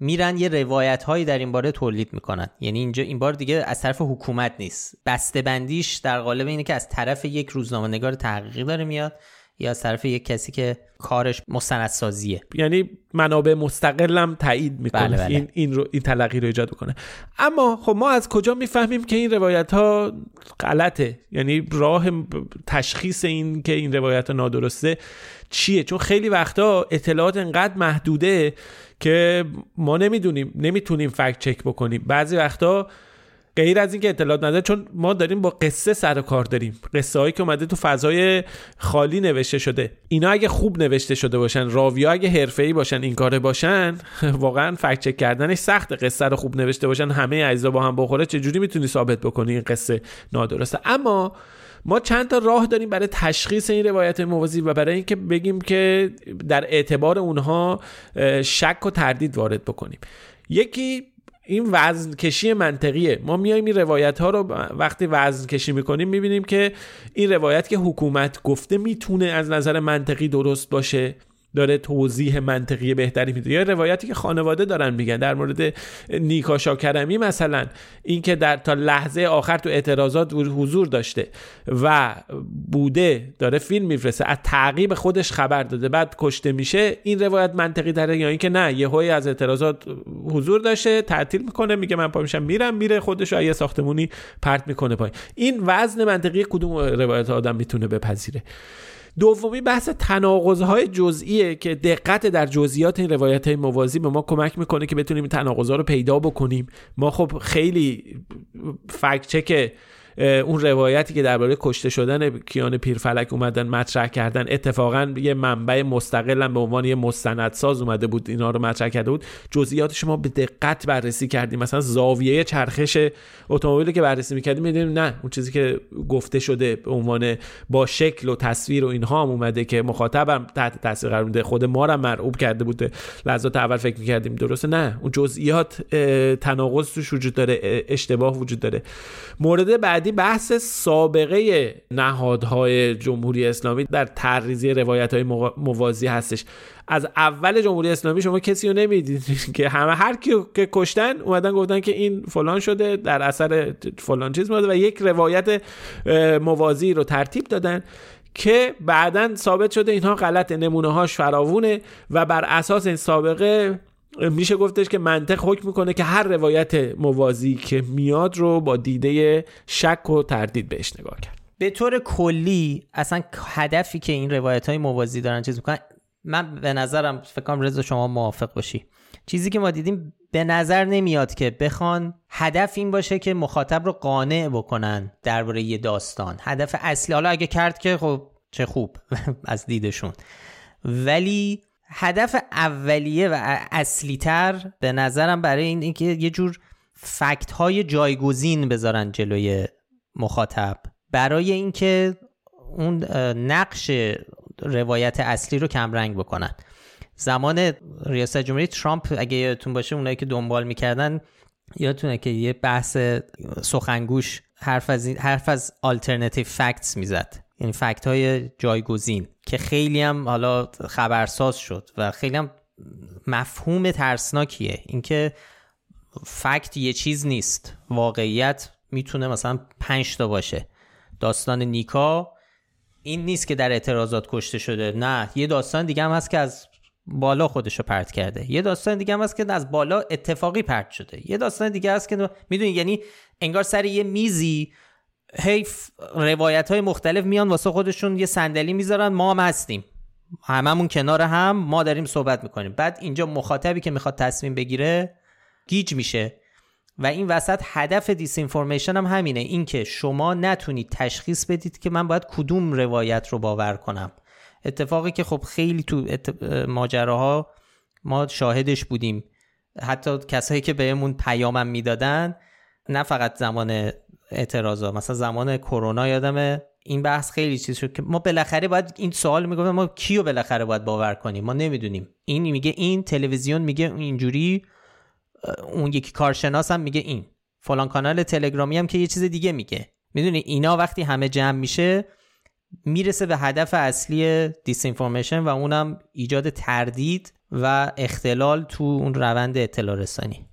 [SPEAKER 1] میرن یه روایت هایی در این باره تولید می‌کنن. یعنی اینجا این بار دیگه از طرف حکومت نیست. بسته بندیش در قالب اینه که از طرف یک روزنامه نگار تحقیقی داره میاد یا از طرف یک کسی که کارش مستندسازیه.
[SPEAKER 2] یعنی منابع مستقلم تایید می‌کنه. بله بله. این این رو این تلقی رو ایجاد کنه اما خب ما از کجا می‌فهمیم که این روایت ها غلطه؟ یعنی راه تشخیص این که این روایت ها نادرسته چیه؟ چون خیلی وقتا اطلاعات انقدر محدوده که ما نمی‌دونیم نمی‌تونیم فکت چک بکنیم. بعضی وقتا غیر از اینکه اطلاعات نداره چون ما داریم با قصه سر کار داریم. قصه هایی که اومده تو فضای خالی نوشته شده. اینا اگه خوب نوشته شده باشن راویا اگه حرفه‌ای باشن این کاره باشن [laughs] واقعا فکت چک کردنش سخت قصه رو خوب نوشته باشن همه اجزا با هم بخوره چجوری می‌تونی ثابت بکنی این قصه نادرسته؟ اما ما چند تا راه داریم برای تشخیص این روایت موازی و برای اینکه بگیم که در اعتبار اونها شک و تردید وارد بکنیم. یکی این وزن کشی منطقیه. ما میایم این روایت ها رو وقتی وزن کشی می‌کنیم می‌بینیم که این روایت که حکومت گفته می‌تونه از نظر منطقی درست باشه. داره توضیح منطقی بهتری میده. یا روایتی که خانواده دارن میگن در مورد نیکا شاکرمی مثلا اینکه در تا لحظه آخر تو اعتراضات حضور داشته و بوده داره فیلم میفرسته از تعقیب خودش خبر داده بعد کشته میشه این روایت منطقی داره یا اینکه نه یه از اعتراضات حضور داشته تعطیل می‌کنه میگه من پا میشم میرم میره خودش یه ساختمونی پرت می‌کنه پای این وزن منطقی کدوم روایت آدم می‌تونه بپذیره؟ دومی بحث تناقض‌های جزئیه که دقت در جزئیات این روایت های موازی به ما کمک می‌کنه که بتونیم تناقض‌ها رو پیدا بکنیم. ما خب خیلی فکت چک اون روایتی که درباره کشته شدن کیان پیرفلک اومدن مطرح کردن اتفاقا یه منبع مستقل به عنوان یه مستندساز اومده بود اینا رو مطرح کرده بود. جزئیاتش ما به دقت بررسی کردیم. مثلا زاویه چرخش اتومبیلی که بررسی می‌کردیم می‌دونیم نه اون چیزی که گفته شده به عنوان با شکل و تصویر و اینها هم اومده که مخاطبم تحت تاثیر قرار میده خود ما رو مرعوب کرده بود لحظات اول فکر می‌کردیم درسته؟ نه. اون جزئیات تناقض توش وجود داره اشتباه وجود داره. مورد بعدی بحث سابقه نهادهای جمهوری اسلامی در تریزی روایت های موازی هستش. از اول جمهوری اسلامی شما کسی رو نمی‌دید [laughs] که همه هر کی که کشتن اومدن گفتن که این فلان شده در اثر فلان چیز بوده و یک روایت موازی رو ترتیب دادن که بعدا ثابت شده اینها غلط نمونه هاش فراوونه و بر اساس این سابقه میشه گفتش که منطق حکم می‌کنه که هر روایت موازی که میاد رو با دیده شک و تردید بهش نگاه کرد.
[SPEAKER 1] به طور کلی اصلا هدفی که این روایت های موازی دارن چیز می‌کنن من به نظرم فکر رضا شما موافق باشی. چیزی که ما دیدیم به نظر نمیاد که بخوان هدف این باشه که مخاطب رو قانع بکنن درباره یه داستان. هدف اصلی حالا اگه کرد که خب چه خوب [laughs] از دیدشون. ولی هدف اولیه و اصلی تر به نظرم برای این اینکه یه جور فکت های جایگزین بذارن جلوی مخاطب. برای اینکه اون نقش روایت اصلی رو کمرنگ بکنن. زمان ریاست جمهوری ترامپ اگه یادتون باشه اونایی که دنبال می‌کردن یادتونه که یه بحث سخنگوش حرف از, حرف از alternative facts می‌زد. یعنی فکت های جایگزین که خیلی هم حالا خبرساز شد و خیلی هم مفهوم ترسناکیه. اینکه فکت یه چیز نیست. واقعیت می‌تونه مثلا پنج تا باشه. داستان نیکا این نیست که در اعتراضات کشته شده. نه یه داستان دیگه هم هست که از بالا خودش رو پرت کرده. یه داستان دیگه هم هست که از بالا اتفاقی پرت شده. یه داستان دیگه هست که می‌دونی یعنی انگار سر یه میزی هی روایت های مختلف میان واسه خودشون یه صندلی می‌ذارن. ما هم هستیم. هممون کنار هم ما داریم صحبت می‌کنیم. بعد اینجا مخاطبی که می‌خواد تصمیم بگیره گیج میشه. و این وسط هدف دیس انفورمیشن هم همینه. اینکه شما نتونید تشخیص بدید که من باید کدوم روایت رو باور کنم. اتفاقی که خب خیلی تو ماجراها ما شاهدش بودیم. حتی کسایی که بهمون پیامم می‌دادن نه فقط زمان اعتراضا مثلا زمان کرونا یادمه این بحث خیلی چیز شد که ما بالاخره باید این سوال می‌گفتم ما کیو بالاخره باید باور کنیم؟ ما نمی‌دونیم. این میگه این تلویزیون میگه اینجوری اون یکی کارشناس هم میگه این. فلان کانال تلگرامی هم که یه چیز دیگه میگه. می‌دونی اینا وقتی همه جمع میشه می‌رسه به هدف اصلی دیس و اونم ایجاد تردید و اختلال تو اون روند اطلاع رسانی.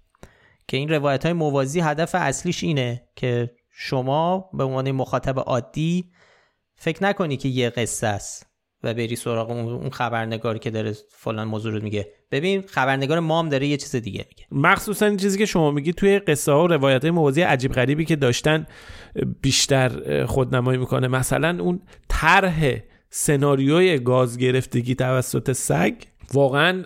[SPEAKER 1] که این روایت های موازی هدف اصلیش اینه که شما به عنوان مخاطب عادی فکر نکنی که یه قصه است و بری سراغ اون خبرنگاری که داره فلان موضوع رو میگه. ببین خبرنگار مام داره یه چیز دیگه میگه.
[SPEAKER 2] مخصوصا این چیزی که شما میگی توی قصه ها و روایت های موازی عجیب غریبی که داشتن بیشتر خودنمایی می‌کنه. مثلا اون طرح سناریوی گاز گرفتگی توسط سگ واقعا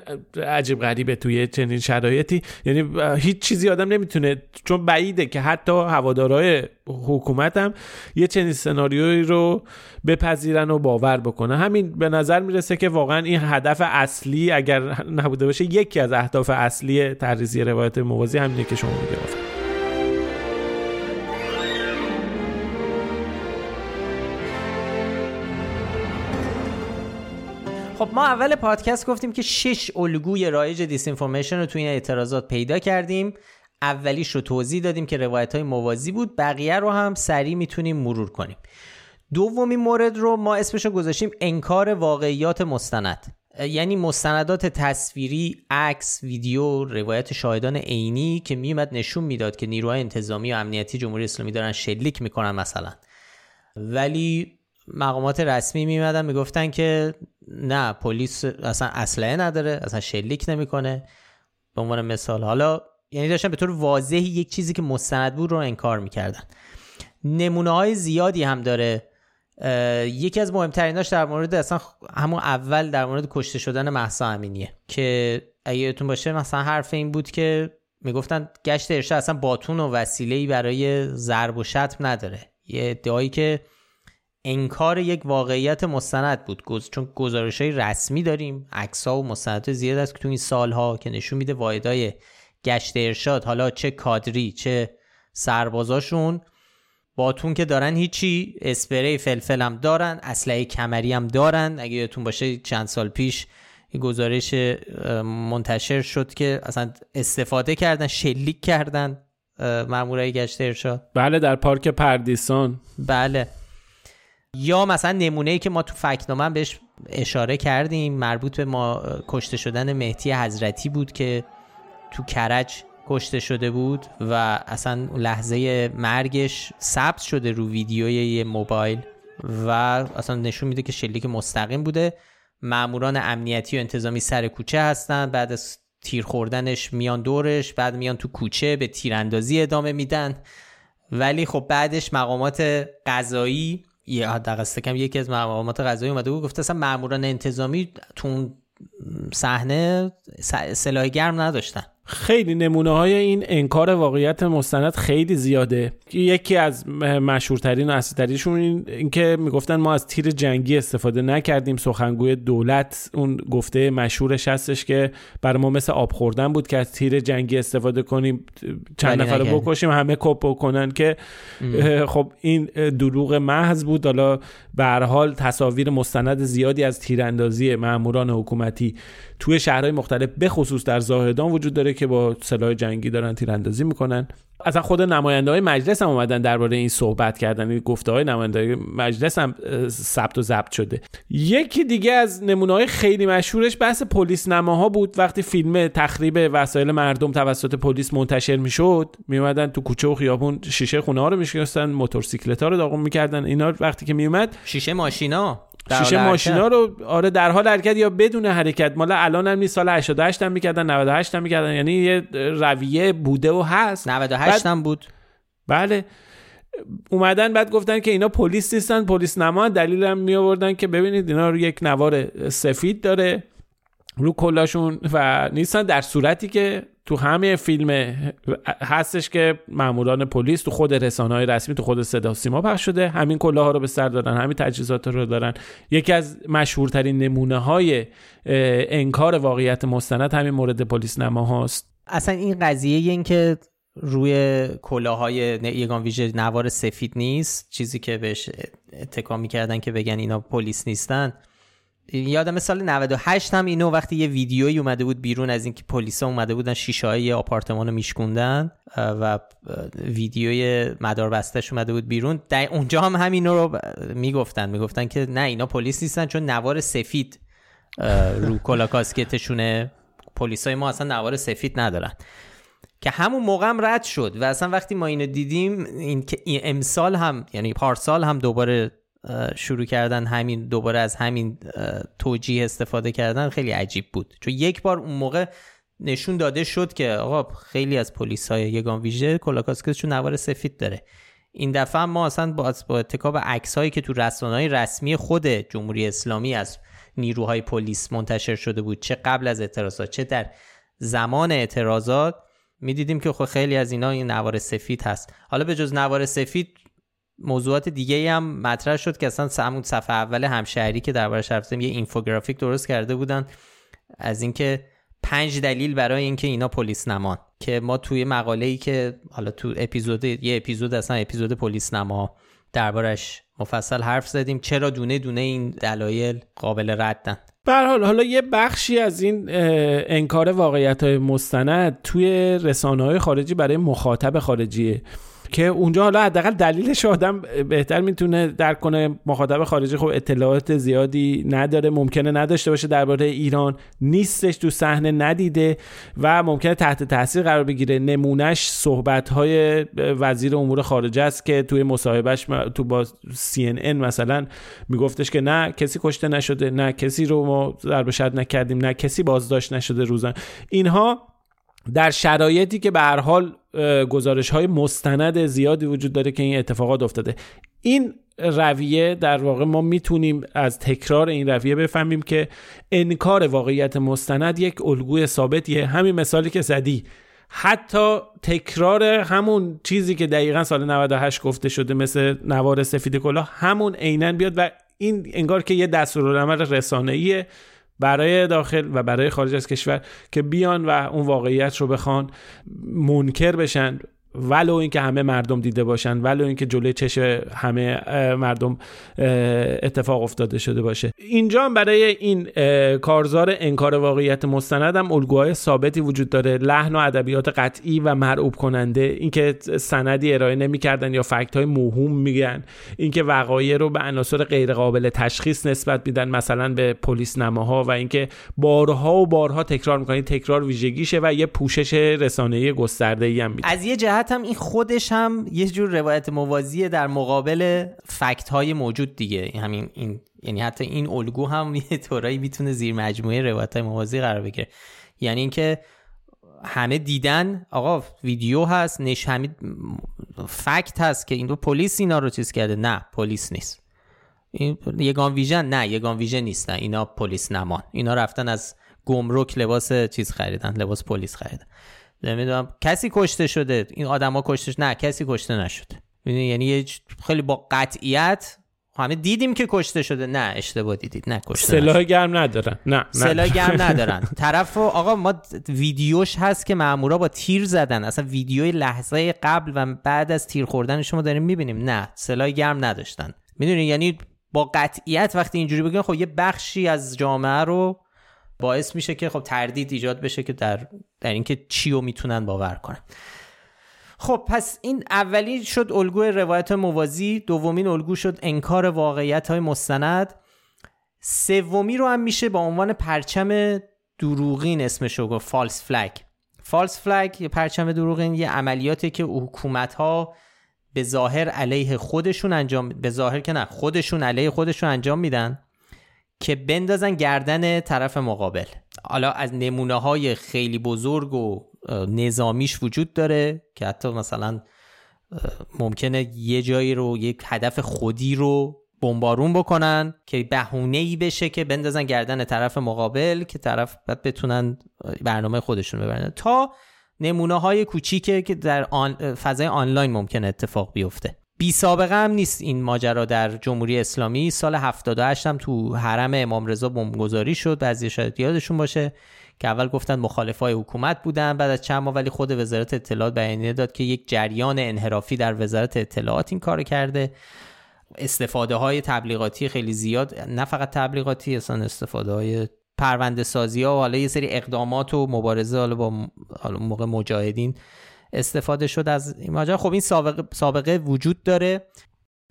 [SPEAKER 2] عجیب غریبه توی چنین شرایطی. یعنی هیچ چیزی آدم نمی‌تونه چون بعیده که حتی هوادارهای حکومت هم یه چنین سناریویی رو بپذیرن و باور بکنه همین به نظر می‌رسه که واقعا این هدف اصلی اگر نبوده باشه یکی از اهداف اصلی تحریزی روایت موازی همینه که شما میگه
[SPEAKER 1] خب ما اول پادکست گفتیم که شش الگوی رایج دیس رو توی این اعتراضات پیدا کردیم. اولیش رو توضیح دادیم که روایت های موازی بود. بقیه رو هم سریع می‌تونیم مرور کنیم. دومین مورد رو ما اسمش رو گذاشتیم انکار واقعیات مستند. یعنی مستندات تصویری، عکس، ویدیو، روایت شاهدان عینی که میومد نشون می‌داد که نیروهای انتظامی و امنیتی جمهوری اسلامی دارن شلیک می‌کنن مثلا. ولی مقامات رسمی میمدن می‌گفتن که نه پلیس اصلا اسلحه نداره اصلا شلیک نمی‌کنه. به عنوان مثال حالا یعنی داشتن به طور واضحی یک چیزی که مستند بود رو انکار می‌کردن. نمونه های زیادی هم داره. یکی از مهمتریناش در مورد اصلا همون اول در مورد کشته شدن محسا امینیه که اگه یادتون باشه مثلا حرف این بود که می‌گفتن گشت ارشاد اصلا باتون و وسیله برای ضرب و شتم نداره. یه ادعایی که انکار یک واقعیت مستند بود. چون گزارش های رسمی داریم. ها و مستندات زیاد است که تو این سالها که نشون میده واحدای گشت ارشاد حالا چه کادری چه سربازاشون باتون که دارن هیچی اسپری فلفل هم دارن اسلحه کمری هم دارن. اگه یادتون باشه چند سال پیش گزارش منتشر شد که اصلا استفاده کردن شلیک کردن مامورای گشت ارشاد.
[SPEAKER 2] بله در پارک پردیسان.
[SPEAKER 1] بله. یا مثلا نمونه ای که ما تو فکنامه بهش اشاره کردیم مربوط به ما کشته شدن مهدی حضرتی بود که تو کرج کشته شده بود و اصلا لحظه مرگش ثبت شده رو ویدیوی یه موبایل و اصلا نشون میده که شلیک مستقیم بوده. ماموران امنیتی و انتظامی سر کوچه هستن. بعد از تیر خوردنش میان دورش بعد میان تو کوچه به تیراندازی ادامه میدن. ولی خب بعدش مقامات قضایی یه حداقل کم یکی از مقامات قضایی اومده بود گفته اصلا ماموران انتظامی تو صحنه سلاح گرم نداشتن.
[SPEAKER 2] خیلی نمونه های این انکار واقعیت مستند خیلی زیاده. یکی از مشهورترین و اصلیتریشون این اینکه می‌گفتن ما از تیر جنگی استفاده نکردیم سخنگوی دولت. اون گفته مشهورش هستش که برای ما مثل آب خوردن بود که از تیر جنگی استفاده کنیم چند نفر رو بکشیم همه کپ بکنن که [laughs] خب این دروغ محض بود. حالا به هر حال تصاویر مستند زیادی از تیراندازی ماموران حکومتی توی شهرهای مختلف بخصوص در زاهدان وجود داره که با سلاح جنگی دارن تیراندازی می‌کنن. اصلا خود نماینده های مجلس هم اومدن درباره این صحبت کردن. این گفته های نماینده مجلس هم ثبت و ضبط شده. یکی دیگه از نمونه های خیلی مشهورش بحث پلیس نماها بود. وقتی فیلم تخریب وسایل مردم توسط پلیس منتشر می‌شد میومدن تو کوچه و خیابون شیشه خونه ها رو میشکستن موتورسیکلت ها رو داغون می‌کردن. اینا وقتی که میومد
[SPEAKER 1] شیشه ماشینا.
[SPEAKER 2] شیشه ماشینا رو آره در حال حرکت یا بدون حرکت. مالا الان هم نیست سال 88 هم می‌کردن 98 هم می‌کردن. یعنی یه رویه بوده و هست.
[SPEAKER 1] 98 هم بود.
[SPEAKER 2] بله. اومدن بعد گفتن که اینا پلیس نیستن پلیس نما. دلیل هم می آوردن که ببینید اینا رو یک نوار سفید داره. رو کلاشون و نیستن در صورتی که تو همه فیلم هستش که ماموران پلیس تو خود رسانه های رسمی تو خود صدا سیما پخش شده. همین کلاه ها رو به سر دارن همین تجهیزات رو دارن. یکی از مشهورترین نمونه های انکار واقعیت مستند همین مورد پلیس نما هاست.
[SPEAKER 1] اصلا این قضیه این که روی کلاهای یگان ویژه نوار سفید نیست چیزی که بهش اتکا می‌کردن که بگن اینا پلیس نیستن. یادم سال 98 هم اینو وقتی یه ویدیویی اومده بود بیرون از اینکه پلیسا اومده بودن شیشه های آپارتمان رو میشکوندن و ویدیوی مدار بستش اومده بود بیرون. در اونجا هم همین رو می‌گفتن می‌گفتن که نه اینا پلیس نیستن چون نوار سفید رو کلا کاسکتشونه پلیسای ما اصلا نوار سفید ندارن. که همون موقع هم رد شد و اصلا وقتی ما اینو دیدیم این که امسال هم یعنی پارسال هم دوباره شروع کردن همین دوباره از همین توجیه استفاده کردن خیلی عجیب بود. چون یک بار اون موقع نشون داده شد که آقا خیلی از پلیس های یگان ویژه کلاکاسکشون نوار سفید داره. این دفعه ما اصلا با, با اتکاب عکس هایی که تو رسانه های رسمی خود جمهوری اسلامی از نیروهای پلیس منتشر شده بود چه قبل از اعتراضات چه در زمان اعتراضات می‌دیدیم که خب خیلی از اینا این نوار سفید هست. حالا به جز نوار سفید موضوعات دیگه هم مطرح شد که اصلا همون صفحه اول همشهری که دربارش حرف یه اینفوگرافیک درست کرده بودن از اینکه پنج دلیل برای اینکه اینا پلیس نمان که ما توی مقاله ای که حالا تو اپیزود یه اپیزود اصلا اپیزود پلیس نما دربارش مفصل حرف زدیم چرا دونه دونه این دلایل قابل ردن؟
[SPEAKER 2] به حال حالا یه بخشی از این انکار واقعیت های مستند توی رسانه های خارجی برای مخاطب خارجیه. که اونجا حالا حداقل دلیلش آدم بهتر می‌تونه درک کنه. مخاطب خارجی خب اطلاعات زیادی نداره ممکنه نداشته باشه درباره ایران. نیستش تو صحنه ندیده و ممکنه تحت تاثیر قرار بگیره. نمونهش صحبت های وزیر امور خارجه است که توی مصاحبهش تو با CNN مثلا میگفتش که نه کسی کشته نشده نه کسی رو ما ضرب شد نکردیم نه کسی بازداشت نشده روزان اینها در شرایطی که به هر حال گزارش های مستند زیادی وجود داره که این اتفاقات افتاده. این رویه در واقع ما می‌تونیم از تکرار این رویه بفهمیم که انکار واقعیت مستند یک الگوی ثابتیه. همین مثالی که زدی. حتی تکرار همون چیزی که دقیقا سال 98 گفته شده مثل نوار سفید کلاه همون عینا بیاد و این انگار که یه دستورالعمل رسانه‌ایه. برای داخل و برای خارج از کشور که بیان و اون واقعیت رو بخوان منکر بشن. ولو اینکه همه مردم دیده باشن ولو اینکه جلوی چش همه مردم اتفاق افتاده شده باشه. اینجا هم برای این کارزار انکار واقعیت مستند هم الگوهای ثابتی وجود داره. لحن و ادبیات قطعی و مرعوب کننده. اینکه سندی ارائه نمی‌کردن یا فکت های موهوم میگن. اینکه وقایع رو به عناصر غیر قابل تشخیص نسبت میدن مثلا به پلیس نماها و اینکه بارها و بارها تکرار می‌کنن. تکرار ویژگیشه و یه پوشش رسانه‌ای گسترده ای هم
[SPEAKER 1] از یه هم این خودش هم یه جور روایت موازی در مقابل فکت های موجود دیگه. همین این یعنی حتی این الگو هم [laughs] یه طورایی می‌تونه زیر مجموعه روایت های موازی قرار بگیره. یعنی اینکه همه دیدن آقا ویدیو هست نش همین فکت هست که این دو پلیس اینا رو چیز کرده. نه پلیس نیست. این یگان ویژن نه یگان ویژن نیستن اینا پلیس نمان. اینا رفتن از گمرک لباس چیز خریدن لباس پلیس خریدن. نمی‌دونم. کسی کشته شده. این آدما کشته نه کسی کشته نشده. یعنی خیلی با قطعیت همه دیدیم که کشته شده. نه اشتباه دیدید. نه کشته
[SPEAKER 2] سلاح گرم ندارن. نه
[SPEAKER 1] سلاح گرم [laughs] ندارن. طرف آقا ما ویدیوش هست که مامورا با تیر زدن. اصلا ویدیوی لحظه قبل و بعد از تیر خوردن شما داریم می‌بینیم. نه سلاح گرم نداشتن. می‌دونی؟ یعنی با قطعیت وقتی اینجوری بگن خب یه بخشی از جامعه رو باعث میشه که خب تردید ایجاد بشه که در در اینکه چی رو می‌تونن باور کنن. خب پس این اولی شد الگوی روایت موازی دومین الگو شد انکار واقعیت های مستند. سومی رو هم میشه با عنوان پرچم دروغین اسمش رو گفت فالس فلگ فالس فلگ پرچم دروغین یه عملیاتی که حکومت ها به ظاهر علیه خودشون انجام به ظاهر که نه خودشون علیه خودشون انجام میدن. که بندازن گردن طرف مقابل. حالا از نمونه های خیلی بزرگ و نظامیش وجود داره که حتی مثلا ممکنه یه جایی رو یک هدف خودی رو بمبارون بکنن که بهونه ای بشه که بندازن گردن طرف مقابل که طرف بعد بتونن برنامه خودشون ببرن. تا نمونه های کوچیکه که در آن فضای آنلاین ممکن اتفاق بیفته. بی سابقه هم نیست این ماجرا در جمهوری اسلامی. سال 78 هم تو حرم امام رضا بمبگذاری شد. بعضی شاید یادشون باشه که اول گفتن مخالفای حکومت بودن بعد از چند ماه ولی خود وزارت اطلاعات بیانیه داد که یک جریان انحرافی در وزارت اطلاعات این کار کرده. استفاده های تبلیغاتی خیلی زیاد نه فقط تبلیغاتی اصلا استفاده های پرونده سازی ها و حالا یه سری اقدامات و مبارزه حالا با حالا موقع مجاهدین استفاده شد از این ماجرا. خب این سابقه, سابقه وجود داره.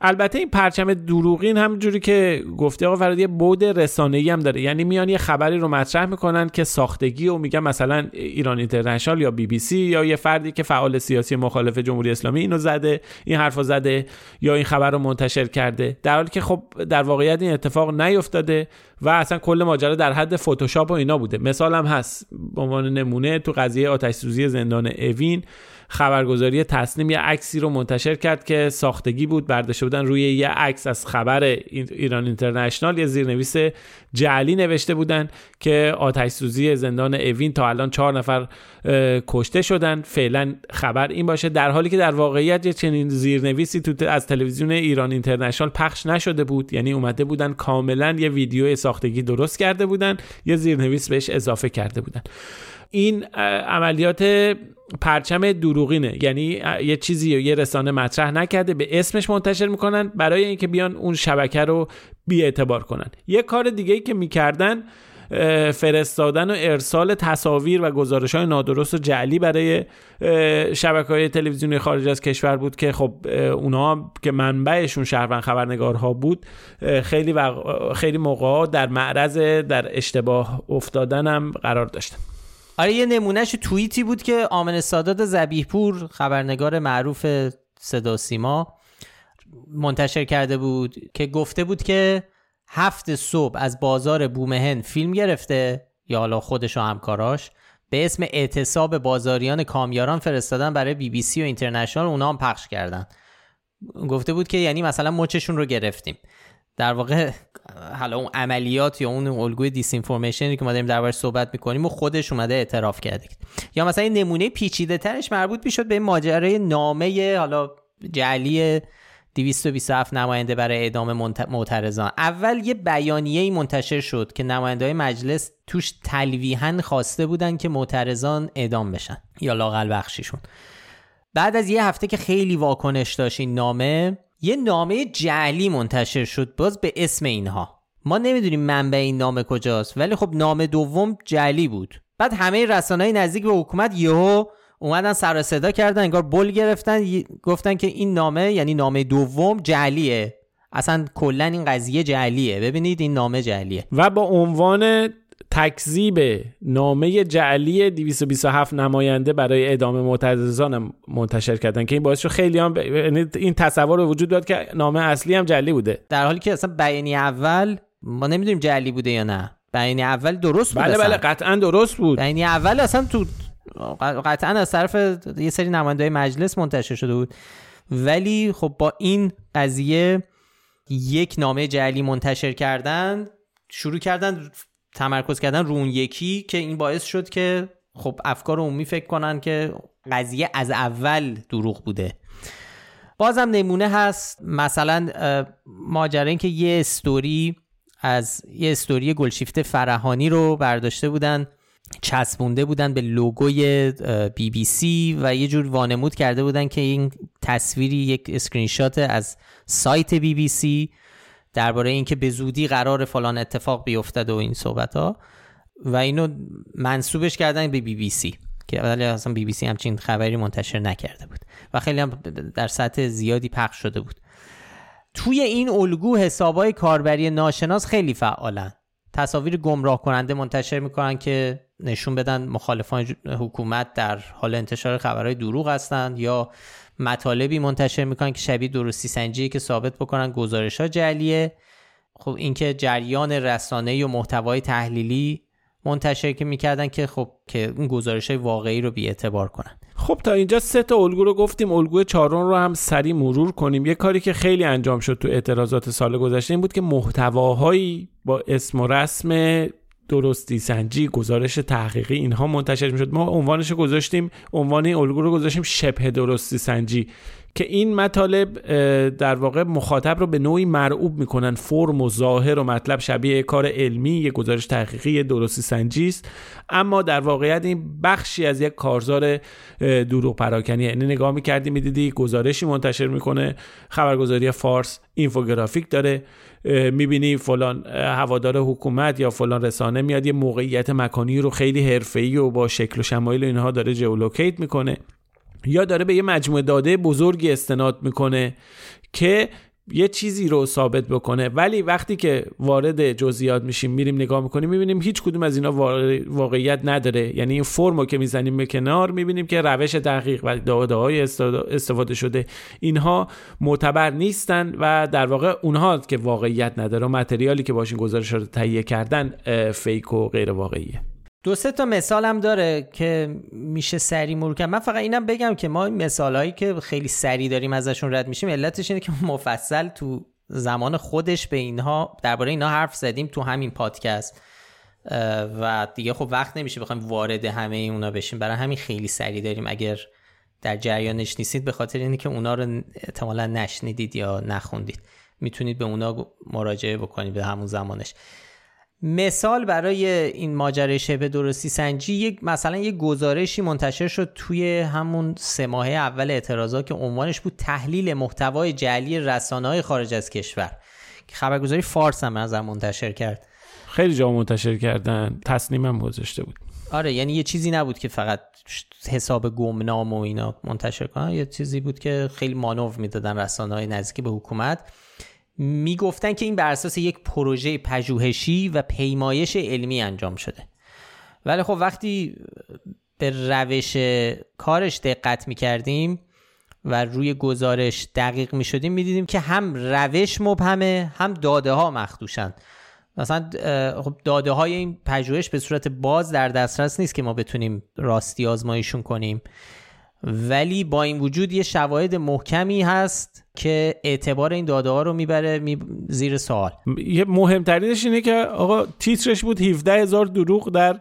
[SPEAKER 2] البته این پرچم دروغین همونجوری که گفته آقا فراد یه بود رسانه‌ای هم داره. یعنی میان یه خبری رو مطرح می‌کنن که ساختگی و میگن مثلا ایران اینترنشنال یا بی بی سی یا یه فردی که فعال سیاسی مخالف جمهوری اسلامی اینو زده این حرفو زده یا این خبر رو منتشر کرده. در حالی که خب در واقعیت این اتفاق نیفتاده و اصلا کل ماجرا در حد فتوشاپ و اینا بوده. مثال هم هست به عنوان نمونه تو قضیه آتش زندان اوین. خبرگزاری تصنیم یه عکسی رو منتشر کرد که ساختگی بود برداشته بودن روی یه عکس از خبر ایران اینترنشنال. یه زیرنویس جعلی نوشته بودن که آتش سوزی زندان اوین تا الان چهار نفر کشته شدن. فعلا خبر این باشه. در حالی که در واقعیت یه چنین زیرنویسی تو از تلویزیون ایران اینترنشنال پخش نشده بود. یعنی اومده بودن کاملا یه ویدیو ساختگی درست کرده بودن. یه زیرنویس بهش اضافه کرده بودن. این عملیات پرچم دروغینه. یعنی یه چیزی یه رسانه مطرح نکرده به اسمش منتشر می‌کنن برای اینکه بیان اون شبکه رو بی اعتبار کنن. یه کار دیگه ای که می‌کردن فرستادن و ارسال تصاویر و گزارش های نادرست و جعلی برای شبکه های تلویزیونی خارج از کشور بود که خب اونا که منبعشون شهروند خبرنگارها بود خیلی و خیلی موقع در معرض در اشتباه افتادن هم قرار داشتن.
[SPEAKER 1] آره یه نمونهش توییتی بود که آمن سادات زبیح پور خبرنگار معروف صدا سیما منتشر کرده بود که گفته بود که هفت صبح از بازار بومهن فیلم گرفته یا حالا خودش و همکاراش به اسم اعتصاب بازاریان کامیاران فرستادن برای بی بی سی و اینترنشنال اونا هم پخش کردن. گفته بود که یعنی مثلا مچشون رو گرفتیم. در واقع حالا اون عملیات یا اون الگوی دیس که ما داریم دربارش صحبت می‌کنیم و خودش اومده اعتراف کرده. یا مثلا این نمونه پیچیده ترش مربوط می‌شد به ماجرای نامه حالا جعلی 227 نماینده برای اعدام معترضان. اول یه بیانیه منتشر شد که نماینده های مجلس توش تلویحا خواسته بودن که معترضان اعدام بشن یا لاقل بخشیشون. بعد از یه هفته که خیلی واکنش داشت این نامه یه نامه جعلی منتشر شد باز به اسم اینها. ما نمی‌دونیم منبع این نامه کجاست ولی خب نامه دوم جعلی بود. بعد همه رسانه‌های نزدیک به حکومت یهو اومدن سر صدا کردن انگار بل گرفتن گفتن که این نامه یعنی نامه دوم جعلیه. اصلا کلا این قضیه جعلیه. ببینید این نامه جعلیه.
[SPEAKER 2] و با عنوان تکذیب نامه جعلی 227 نماینده برای اعدام معترضان منتشر کردن که این باعث شد خیلی هم ب... یعنی این تصور وجود داد که نامه اصلی هم جعلی بوده.
[SPEAKER 1] در حالی که اصلا بیانی اول ما نمی‌دونیم جعلی بوده یا نه. بیانی اول درست بود
[SPEAKER 2] بله بله قطعا درست بود.
[SPEAKER 1] بیانی اول اصلا تو قطعا از طرف یه سری نماینده مجلس منتشر شده بود. ولی خب با این قضیه یک نامه جعلی منتشر کردن شروع کردن تمرکز کردن رو اون یکی که این باعث شد که خب افکار عمومی فکر کنن که قضیه از اول دروغ بوده. بازم نمونه هست. مثلا ماجرا این که یه استوری از یه استوری گلشیفته فراهانی رو برداشته بودن چسبونده بودن به لوگوی بی بی سی و یه جور وانمود کرده بودن که این تصویری یک اسکرین شات از سایت بی بی سی درباره اینکه به زودی قرار فلان اتفاق بیفتد و این صحبت ها و اینو منصوبش کردن به بی بی سی که ولی اصلا بی بی سی همچین خبری منتشر نکرده بود. و خیلی هم در سطح زیادی پخش شده بود. توی این الگو حسابای کاربری ناشناس خیلی فعالن. تصاویر گمراه کننده منتشر می‌کنن که نشون بدن مخالفان حکومت در حال انتشار خبرهای دروغ هستند یا مطالبی منتشر می‌کنن که شبیه درستی سنجی که ثابت بکنن گزارش ها جلیه خب اینکه جریان رسانه و محتوای تحلیلی منتشر که می‌کردن که خب که اون گزارش های واقعی رو بی اعتبار کنن.
[SPEAKER 2] خب تا اینجا سه تا الگو رو گفتیم. الگو چهارم رو هم سری مرور کنیم. یه کاری که خیلی انجام شد تو اعتراضات سال گذشته این بود که محتواهایی با اسم و رسم درستی سنجی گزارش تحقیقی اینها منتشر می‌شد. ما عنوانش گذاشتیم عنوان الگو رو گذاشتیم شبه درستی سنجی که این مطالب در واقع مخاطب رو به نوعی مرعوب می‌کنن. فرم و ظاهر و مطلب شبیه کار علمی یه گزارش تحقیقی درستی سنجی است. اما در واقعیت این بخشی از یک کارزار دروغ پراکنی یعنی نگاه می‌کردی می‌دیدی گزارشی منتشر می‌کنه خبرگزاری فارس اینفوگرافیک داره. می‌بینی فلان هوادار حکومت یا فلان رسانه میاد یه موقعیت مکانی رو خیلی حرفه‌ای و با شکل و شمایل اینها داره جئولوکیت می‌کنه یا داره به یه مجموعه داده بزرگی استناد می‌کنه که یه چیزی رو ثابت بکنه. ولی وقتی که وارد جزئیات میشیم میریم نگاه می‌کنیم می‌بینیم هیچ کدوم از اینا واقعیت نداره. یعنی این فرمو که می‌زنیم به کنار می‌بینیم که روش دقیق و داده های استفاده شده. اینها معتبر نیستن و در واقع اونها که واقعیت نداره و متریالی که باشین گزارش رو تهیه کردن فیک و غیر واقعیه.
[SPEAKER 1] دو سه تا مثال هم داره که میشه سری مرور کرد. من فقط اینم بگم که ما مثال هایی که خیلی سری داریم ازشون رد میشیم علتش اینه که مفصل تو زمان خودش به اینها درباره اینها حرف زدیم تو همین پادکست. و دیگه خب وقت نمیشه بخوایم وارد همه اونا بشیم. برای همین خیلی سری داریم. اگر در جریانش نیستید به خاطر اینه که اونا رو احتمالا نشنیدید یا نخوندید. می‌تونید به اونا مراجعه بکنید به همون زمانش. مثال برای این ماجرای شبه درستی سنجی یک مثلا یک گزارشی منتشر شد توی همون سه ماه اول اعتراضات که عنوانش بود تحلیل محتوای جعلی رسانه‌های خارج از کشور. که خبرگزاری فارس هم نظر منتشر کرد.
[SPEAKER 2] خیلی جا منتشر کردن تصنیم هم گذاشته بود.
[SPEAKER 1] آره یعنی یه چیزی نبود که فقط حساب گمنام و اینا منتشر کنن. یه چیزی بود که خیلی مانور می‌دادن رسانه های نزدیکی به حکومت. می‌گفتن که این بر اساس یک پروژه پژوهشی و پیمایش علمی انجام شده. ولی خب وقتی به روش کارش دقت می‌کردیم و روی گزارش دقیق می‌شدیم می‌دیدیم که هم روش مبهمه هم داده ها مخدوشن. مثلا خب داده های این پژوهش به صورت باز در دسترس نیست که ما بتونیم راستی آزمایشون کنیم. ولی با این وجود یه شواهد محکمی هست که اعتبار این داده ها رو می‌بره می زیر سوال.
[SPEAKER 2] یه مهمترینش اینه که آقا تیترش بود 17 هزار دروغ در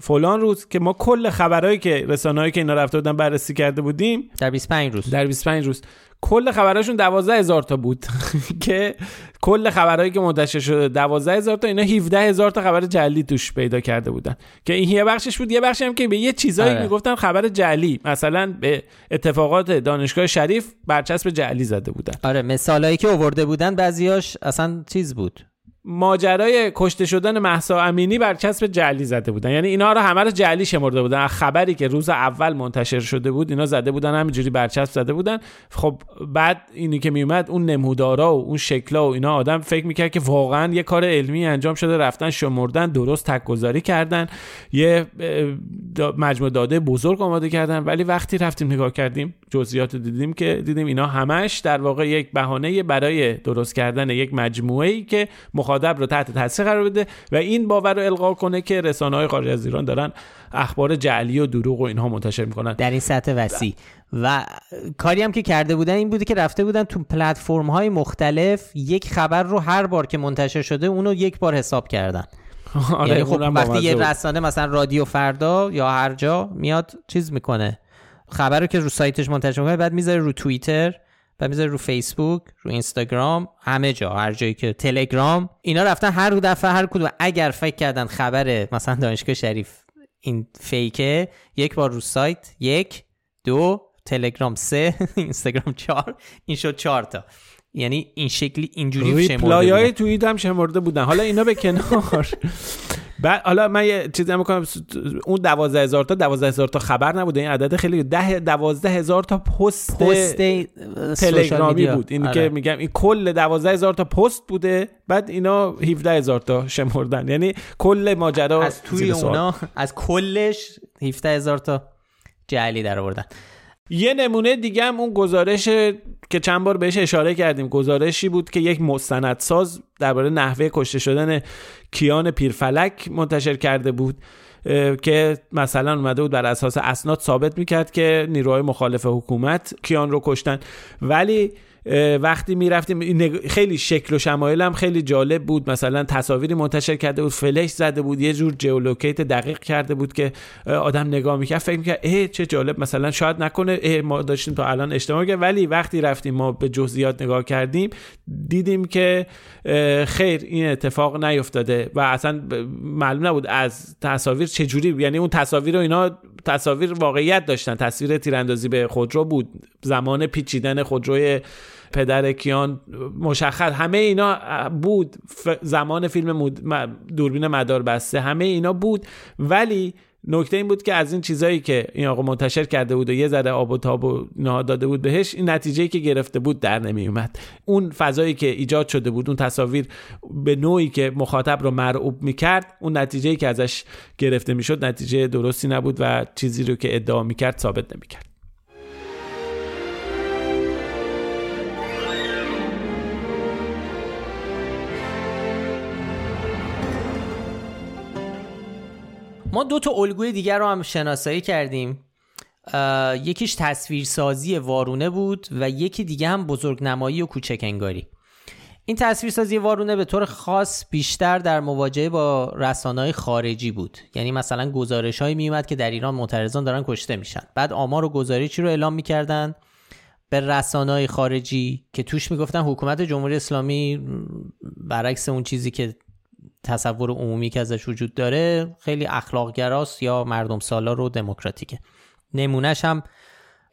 [SPEAKER 2] فلان روز که ما کل خبرهایی که رسانه‌ای که اینا رفته بودن بررسی کرده بودیم
[SPEAKER 1] در 25 روز.
[SPEAKER 2] در 25 روز. کل خبرهاشون 12 هزار تا بود. [laughs] که کل خبرهایی که منتشر شده 12 هزار تا اینا 17 هزار تا خبر جعلی توش پیدا کرده بودن. که این یه بخشش بود یه بخشی هم که به یه چیزایی آره. می‌گفتن خبر جعلی. مثلا به اتفاقات دانشگاه شریف برچسب جعلی زده بودن.
[SPEAKER 1] آره مثالایی که آورده بودن بعضیاش اصلا چیز بود.
[SPEAKER 2] ماجرای کشته شدن محسا امینی بر کسب جعلی زده بودن. یعنی اینا رو همه رو جعلی شمرده بودن. خبری که روز اول منتشر شده بود اینا زده بودن همینجوری برچسب زده بودن. خب بعد اینی که میومد اون نمودارا و اون شکلا و اینا آدم فکر می‌کرد که واقعا یه کار علمی انجام شده. رفتن شمردن درست تکگذاری کردن. یه مجموع داده بزرگ آماده کردن. ولی وقتی رفتیم نگاه کردیم جزئیات دیدیم که دیدیم اینا همش در واقع یک بهانه برای درست کردن یک مجموعه ای که مخاطب رو تحت تاثیر قرار بده و این باور رو القا کنه که رسانه های خارج از ایران دارن اخبار جعلی و دروغ و اینها منتشر می‌کنن.
[SPEAKER 1] در این سطح وسیع. و کاری هم که کرده بودن این بوده که رفته بودن تو پلتفرم های مختلف یک خبر رو هر بار که منتشر شده اونو یک بار حساب کردن. [laughs]
[SPEAKER 2] آره
[SPEAKER 1] یعنی خب وقتی یه. رسانه مثلا رادیو فردا یا هر جا میاد چیز می‌کنه. خبر رو که رو سایتش منتشر می‌کنه بعد می‌ذاره رو توییتر. بعد می‌ذاره رو فیسبوک رو اینستاگرام همه جا هر جایی که تلگرام. اینا رفتن هر دفعه هر کدوم. اگر فکر کردن خبر مثلا دانشگاه شریف این فیکه یک بار رو سایت یک دو تلگرام سه [laughs] اینستاگرام چهار این شد چهار تا. یعنی این شکلی اینجوری شمرده
[SPEAKER 2] ریپلای های. توییت هم شمرده بودن. حالا اینا به کنار. [laughs] بعد حالا من یه چیزی هم می‌کنم. اون دوازده هزار تا دوازده هزار تا خبر نبوده. این عدد خیلی ده دوازده هزار تا پست,
[SPEAKER 1] پست
[SPEAKER 2] تلگرامی بود. این
[SPEAKER 1] آره.
[SPEAKER 2] که میگم این کل دوازده هزار تا پست بوده. بعد اینا 17 هزار تا شمردن. یعنی کل ماجرا
[SPEAKER 1] از توی. اونا از کلش 17 هزار تا جعلی در آوردن.
[SPEAKER 2] یه نمونه دیگه هم اون گزارش که چند بار بهش اشاره کردیم. گزارشی بود که یک مستندساز درباره نحوه کشته شدن کیان پیرفلک منتشر کرده بود که مثلا اومده بود بر اساس اسناد ثابت می‌کرد که نیروهای مخالف حکومت کیان رو کشتن. ولی وقتی می‌رفتیم خیلی شکل و شمایل هم خیلی جالب بود. مثلا تصاویری منتشر کرده بود فلش زده بود یه جور جیولوکیت دقیق کرده بود که آدم نگاه می‌کرد. فکر می‌کرد اه چه جالب مثلا شاید نکنه اه ما داشتیم تا الان اشتباه کرد ولی وقتی رفتیم ما به جزئیات نگاه کردیم دیدیم که خیر این اتفاق نیفتاده و اصلا معلوم نبود از تصاویر چجوری یعنی اون تصاویر و اینا تصاویر واقعیت داشتن. تصویر تیراندازی به خودرو بود. زمان پیچیدن خودروی پدر کیان مشخص. همه اینا بود. زمان فیلم دوربین مدار بسته. همه اینا بود. ولی نکته این بود که از این چیزایی که این آقا منتشر کرده بود و یه ذره آب و تاب و اینا داده بود بهش این نتیجه که گرفته بود در نمی اومد اون فضایی که ایجاد شده بود اون تصاویر به نوعی که مخاطب رو مرعوب می‌کرد اون نتیجه که ازش گرفته می‌شد نتیجه درستی نبود و چیزی رو که ادعا می‌کرد ثابت نمی‌کرد.
[SPEAKER 1] ما دو تا الگوی دیگر رو هم شناسایی کردیم. یکیش تصویرسازی وارونه بود و یکی دیگه هم بزرگنمایی و کوچک انگاری. این تصویرسازی وارونه به طور خاص بیشتر در مواجهه با رسانه‌های خارجی بود. یعنی مثلا گزارش هایی میومد که در ایران معترضان دارن کشته میشن. بعد آمار و گزارشی رو اعلام می‌کردن به رسانه‌های خارجی که توش می‌گفتن حکومت جمهوری اسلامی برعکس اون چیزی که تصور عمومی که ازش وجود داره خیلی اخلاقگراست یا مردم سالار و دموکراتیکه. نمونهش هم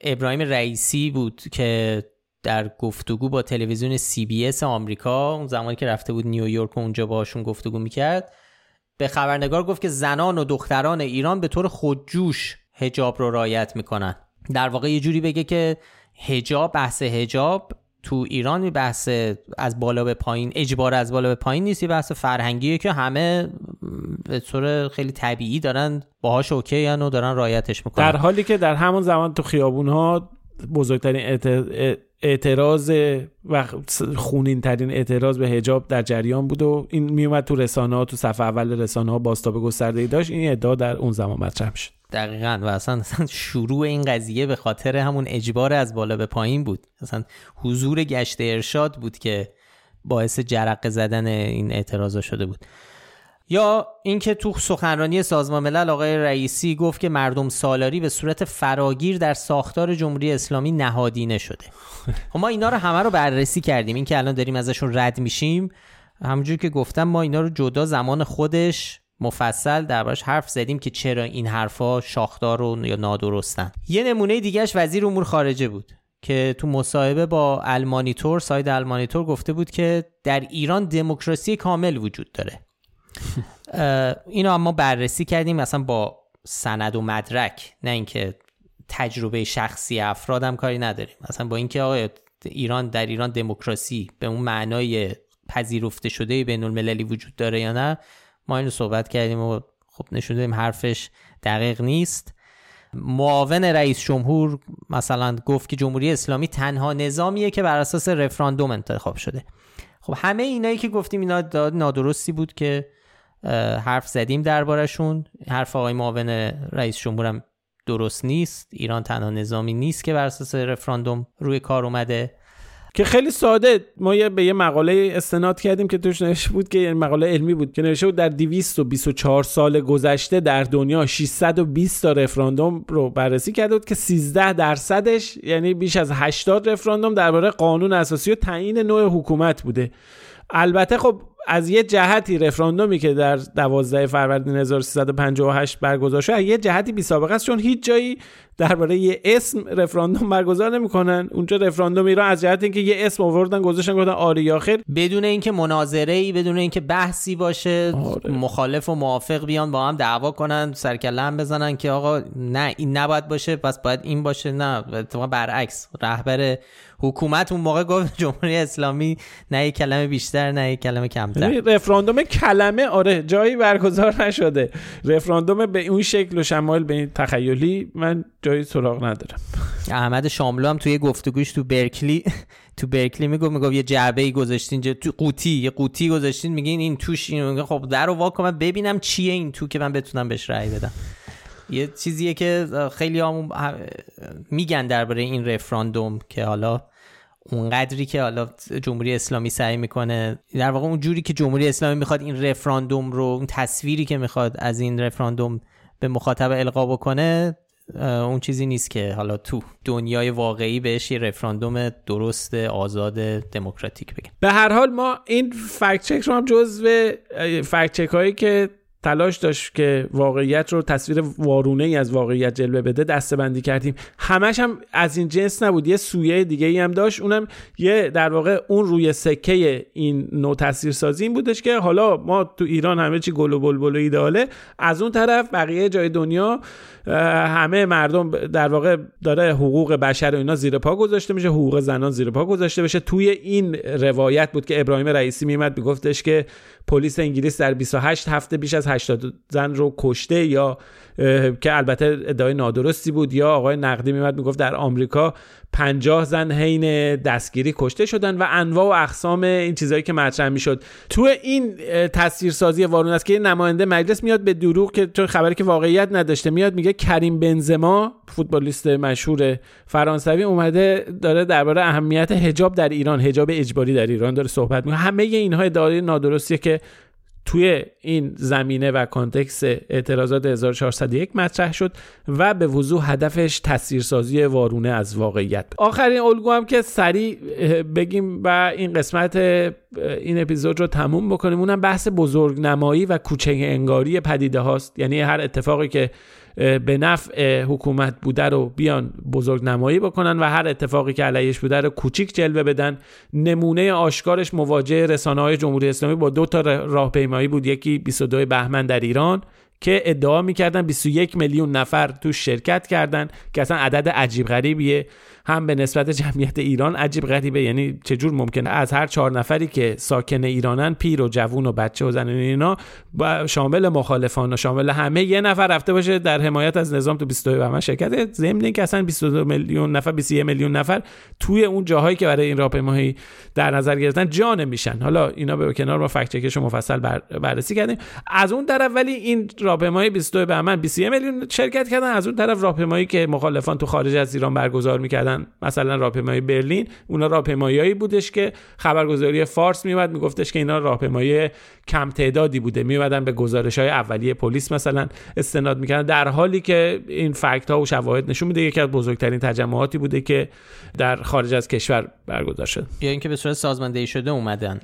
[SPEAKER 1] ابراهیم رئیسی بود که در گفتگو با تلویزیون سی بی اس آمریکا اون زمانی که رفته بود نیویورک و اونجا باشون گفتگو می‌کرد به خبرنگار گفت که زنان و دختران ایران به طور خودجوش هجاب رو رعایت می‌کنن. در واقع یه جوری بگه که هجاب بحث هجاب تو ایران بحث از بالا به پایین اجبار از بالا به پایین نیست بحث فرهنگیه که همه به طور خیلی طبیعی دارن باهاش اوکی و دارن رعایتش می‌کنن.
[SPEAKER 2] در حالی که در همون زمان تو خیابون ها بزرگترین اعت- اعتراض و خونین ترین اعتراض به هجاب در جریان بود و این میومد تو رسانه ها تو صفحه اول رسانه ها باستاب گسترده ای داشت. این ادعا در اون زمان مطرح شد
[SPEAKER 1] دقیقا. و اصلا, اصلا شروع این قضیه به خاطر همون اجبار از بالا به پایین بود. اصلا حضور گشت ارشاد بود که باعث جرقه زدن این اعتراضا شده بود. یا اینکه تو سخنرانی سازمان ملل آقای رئیسی گفت که مردم سالاری به صورت فراگیر در ساختار جمهوری اسلامی نهادینه شده. خب ما اینا رو همه رو بررسی کردیم. این که الان داریم ازشون رد میشیم همونجور که گفتم ما اینا رو جدا زمان خودش مفصل دربارش حرف زدیم که چرا این حرفا شاخدار و یا نادرستن. یه نمونه دیگهش وزیر امور خارجه بود که تو مصاحبه با المانیتور ساید المانیتور گفته بود که در ایران دموکراسی کامل وجود داره. [laughs] اینو اما بررسی کردیم مثلا با سند و مدرک نه اینکه تجربه شخصی افرادم کاری نداریم. مثلا با اینکه آقا ایران در ایران دموکراسی به اون معنای پذیرفته شده بین المللی وجود داره یا نه ما اینو صحبت کردیم و خب نشون دادیم حرفش دقیق نیست. معاون رئیس جمهور مثلا گفت که جمهوری اسلامی تنها نظامیه که بر اساس رفراندوم انتخاب شده. خب همه اینایی که گفتیم اینا نادرستی بود که حرف زدیم دربارشون حرف آقای معاون رئیس جمهورم درست نیست. ایران تنها نظامی نیست که بر اساس رفراندوم روی کار اومده.
[SPEAKER 2] که خیلی ساده. ما یه به یه مقاله استناد کردیم که توش نوشته بود که یه مقاله علمی بود که نوشته بود در 224 سال گذشته در دنیا 620 تا رفراندوم رو بررسی کرده بود که 13 درصدش یعنی بیش از 80 رفراندوم درباره قانون اساسی و تعیین نوع حکومت بوده. البته خب از یه جهتی رفراندومی که در 12 فروردین 1358 برگزار شد یه جهتی بی سابقه است چون هیچ جایی درباره یه اسم رفراندوم برگزار نمی‌کنن. اونجا رفراندوم ایران از جهت اینکه یه اسم آوردن گذاشتن گفتن یا خیر.
[SPEAKER 1] بدون اینکه مناظره ای بدون اینکه بحثی باشه آره. مخالف و موافق بیان با هم دعوا کنن سرکله هم بزنن که آقا نه این نباید باشه پس باید این باشه. نه اتفاقا برعکس. رهبر حکومت اون موقع گفت جمهوری اسلامی نه یک کلمه بیشتر نه یک کلمه کمتر
[SPEAKER 2] رفراندوم کلمه آره جایی برگزار نشده. رفراندوم به اون شکل و شمایل به این تخیلی من جایی سراغ ندارم.
[SPEAKER 1] احمد شاملو هم توی گفتگوش تو برکلی تو برکلی می‌گفت می‌گفت یه جعبه ای گذاشتین تو قوطی یه قوطی گذاشتین میگین این توش این خب در رو واکن ببینم چیه این تو که من بتونم بهش رأی بدم. یه چیزیه که خیلی هم میگن درباره این رفراندوم که حالا اونقدری که حالا جمهوری اسلامی سعی می‌کنه در واقع اون جوری که جمهوری اسلامی می‌خواد این رفراندوم رو اون تصویری که می‌خواد از این رفراندوم به مخاطب القا بکنه اون چیزی نیست که حالا تو دنیای واقعی بهش یه رفراندوم درست آزاد دموکراتیک بگن
[SPEAKER 2] به هر حال ما این فکت چک رو هم جزو فکت چک هایی که تلاش داشت که واقعیت رو تصویر وارونه ای از واقعیت جلوه بده دسته بندی کردیم. همش هم از این جنس نبود. یه سویه دیگه ای هم داشت. اونم یه در واقع اون روی سکه این نوع تصویر سازی این بودش که حالا ما تو ایران همه چی گل و بلبل و ایداله از اون طرف بقیه جای دنیا همه مردم در واقع داره حقوق بشر و اینا زیر پا گذاشته میشه حقوق زنان زیر پا گذاشته بشه. توی این روایت بود که ابراهیم رئیسی میمد میگفتش که پلیس انگلیس در 28 هفته بیش از 80 زن رو کشته یا که البته ادعای نادرستی بود. یا آقای نقدی میمد می‌گفت در آمریکا 50 زن حین دستگیری کشته شدن و انواع و اقسام این چیزهایی که مطرح می‌شد. تو این تصویرسازی وارون است که نماینده مجلس میاد به دروغ که چون خبری که واقعیت نداشته میاد میگه کریم بنزما فوتبالیست مشهور فرانسوی اومده داره درباره اهمیت حجاب در ایران حجاب اجباری در ایران داره صحبت می‌کنه. همه اینها ادعای نادرستیه که توی این زمینه و کانتکس اعتراضات 1401 مطرح شد و به وضوح هدفش تصویرسازی وارونه از واقعیت. آخرین الگو هم که سریع بگیم و این قسمت این اپیزود رو تموم بکنیم. اونم بحث بزرگ نمایی و کوچه انگاری پدیده هاست. یعنی هر اتفاقی که به نفع حکومت بوده رو بیان بزرگ نمایی بکنن و هر اتفاقی که علیش بوده رو کوچیک جلوه بدن. نمونه آشکارش مواجه رسانه های جمهوری اسلامی با دو تا راهپیمایی بود. یکی 22 بهمن در ایران که ادعا می‌کردن 21 میلیون نفر تو شرکت کردن که اصلا عدد عجیب غریبیه. هم به نسبت جمعیت ایران عجیب غریبه. یعنی چجور ممکنه؟ از هر چهار نفری که ساکن ایرانن پیر و جوون و بچه و زن و اینا شامل مخالفان و شامل همه یه نفر رفته باشه در حمایت از نظام تو 22 بهمن شرکت ضمن که اصلا 22 میلیون نفر 21 میلیون نفر توی اون جاهایی که برای این راهپیمایی در نظر گرفتن جان میشن حالا اینا به کنار ما فکت چکش مفصل بر... بررسی کردیم. از اون طرف ولی این راهپیمایی 22 بهمن 21 میلیون شرکت کردن. از اون طرف راهپیمایی که مخالفان تو خارج از ایران برگزار می‌کردن مثلا راهپیمایی برلین اونا راهپیماییایی بودش که خبرگزاری فارس میومد میگفتش که اینا راهپیمایی کم تعدادی بوده. میومدن به گزارش های اولیه پلیس مثلا استناد می‌کردن. در حالی که این فکت ها و شواهد نشون میده یکی از بزرگترین تجمعاتی بوده که در خارج از کشور برگزار شد.
[SPEAKER 1] یا اینکه به صورت سازماندهی شده اومدن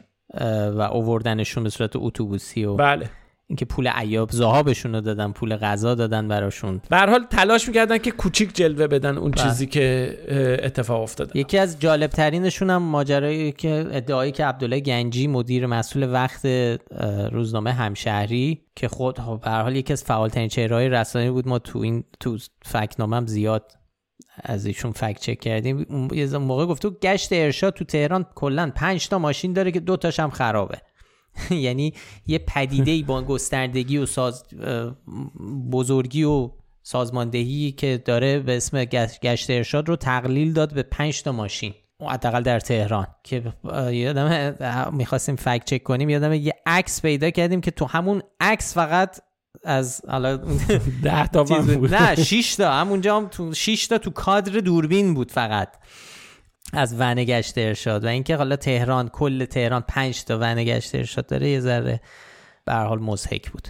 [SPEAKER 1] و اووردنشون به صورت اتوبوسی و
[SPEAKER 2] بله.
[SPEAKER 1] اینکه پول عیاب زهابشون رو دادن پول غذا دادن براشون.
[SPEAKER 2] به حال تلاش می‌کردن که کوچیک جلوه بدن اون بله. چیزی که اتفاق افتاده.
[SPEAKER 1] یکی از جالب ترینشون هم ماجرایی که ادعایی که عبدالله گنجی مدیر مسئول وقت روزنامه همشهری که خود خب به حال یکی از فعالترین چهرههای رسانه‌ای بود. ما تو این تو فکنامه هم زیاد از ایشون فکت چک کردیم. یه موقع گفت گشت ارشاد تو تهران کلا 5 تا ماشین داره که دو تاش هم خرابه. [laughs] یعنی یه پدیده با گستردگی و ساز بزرگی و سازماندهی که داره به اسم گشت ارشاد رو تقلیل داد به 5 تا ماشین. حداقل در تهران که یادم می‌خواستیم فکت چک کنیم یادم یه عکس پیدا کردیم که تو همون عکس فقط از حالا [laughs]
[SPEAKER 2] ده تا بود.
[SPEAKER 1] نه 6 تا. همونجا هم تو 6 تا تو کادر دوربین بود فقط. از ون گشت ارشاد و اینکه حالا تهران کل تهران 5 تا ون گشت ارشاد داره یه ذره به حال مضحک بود.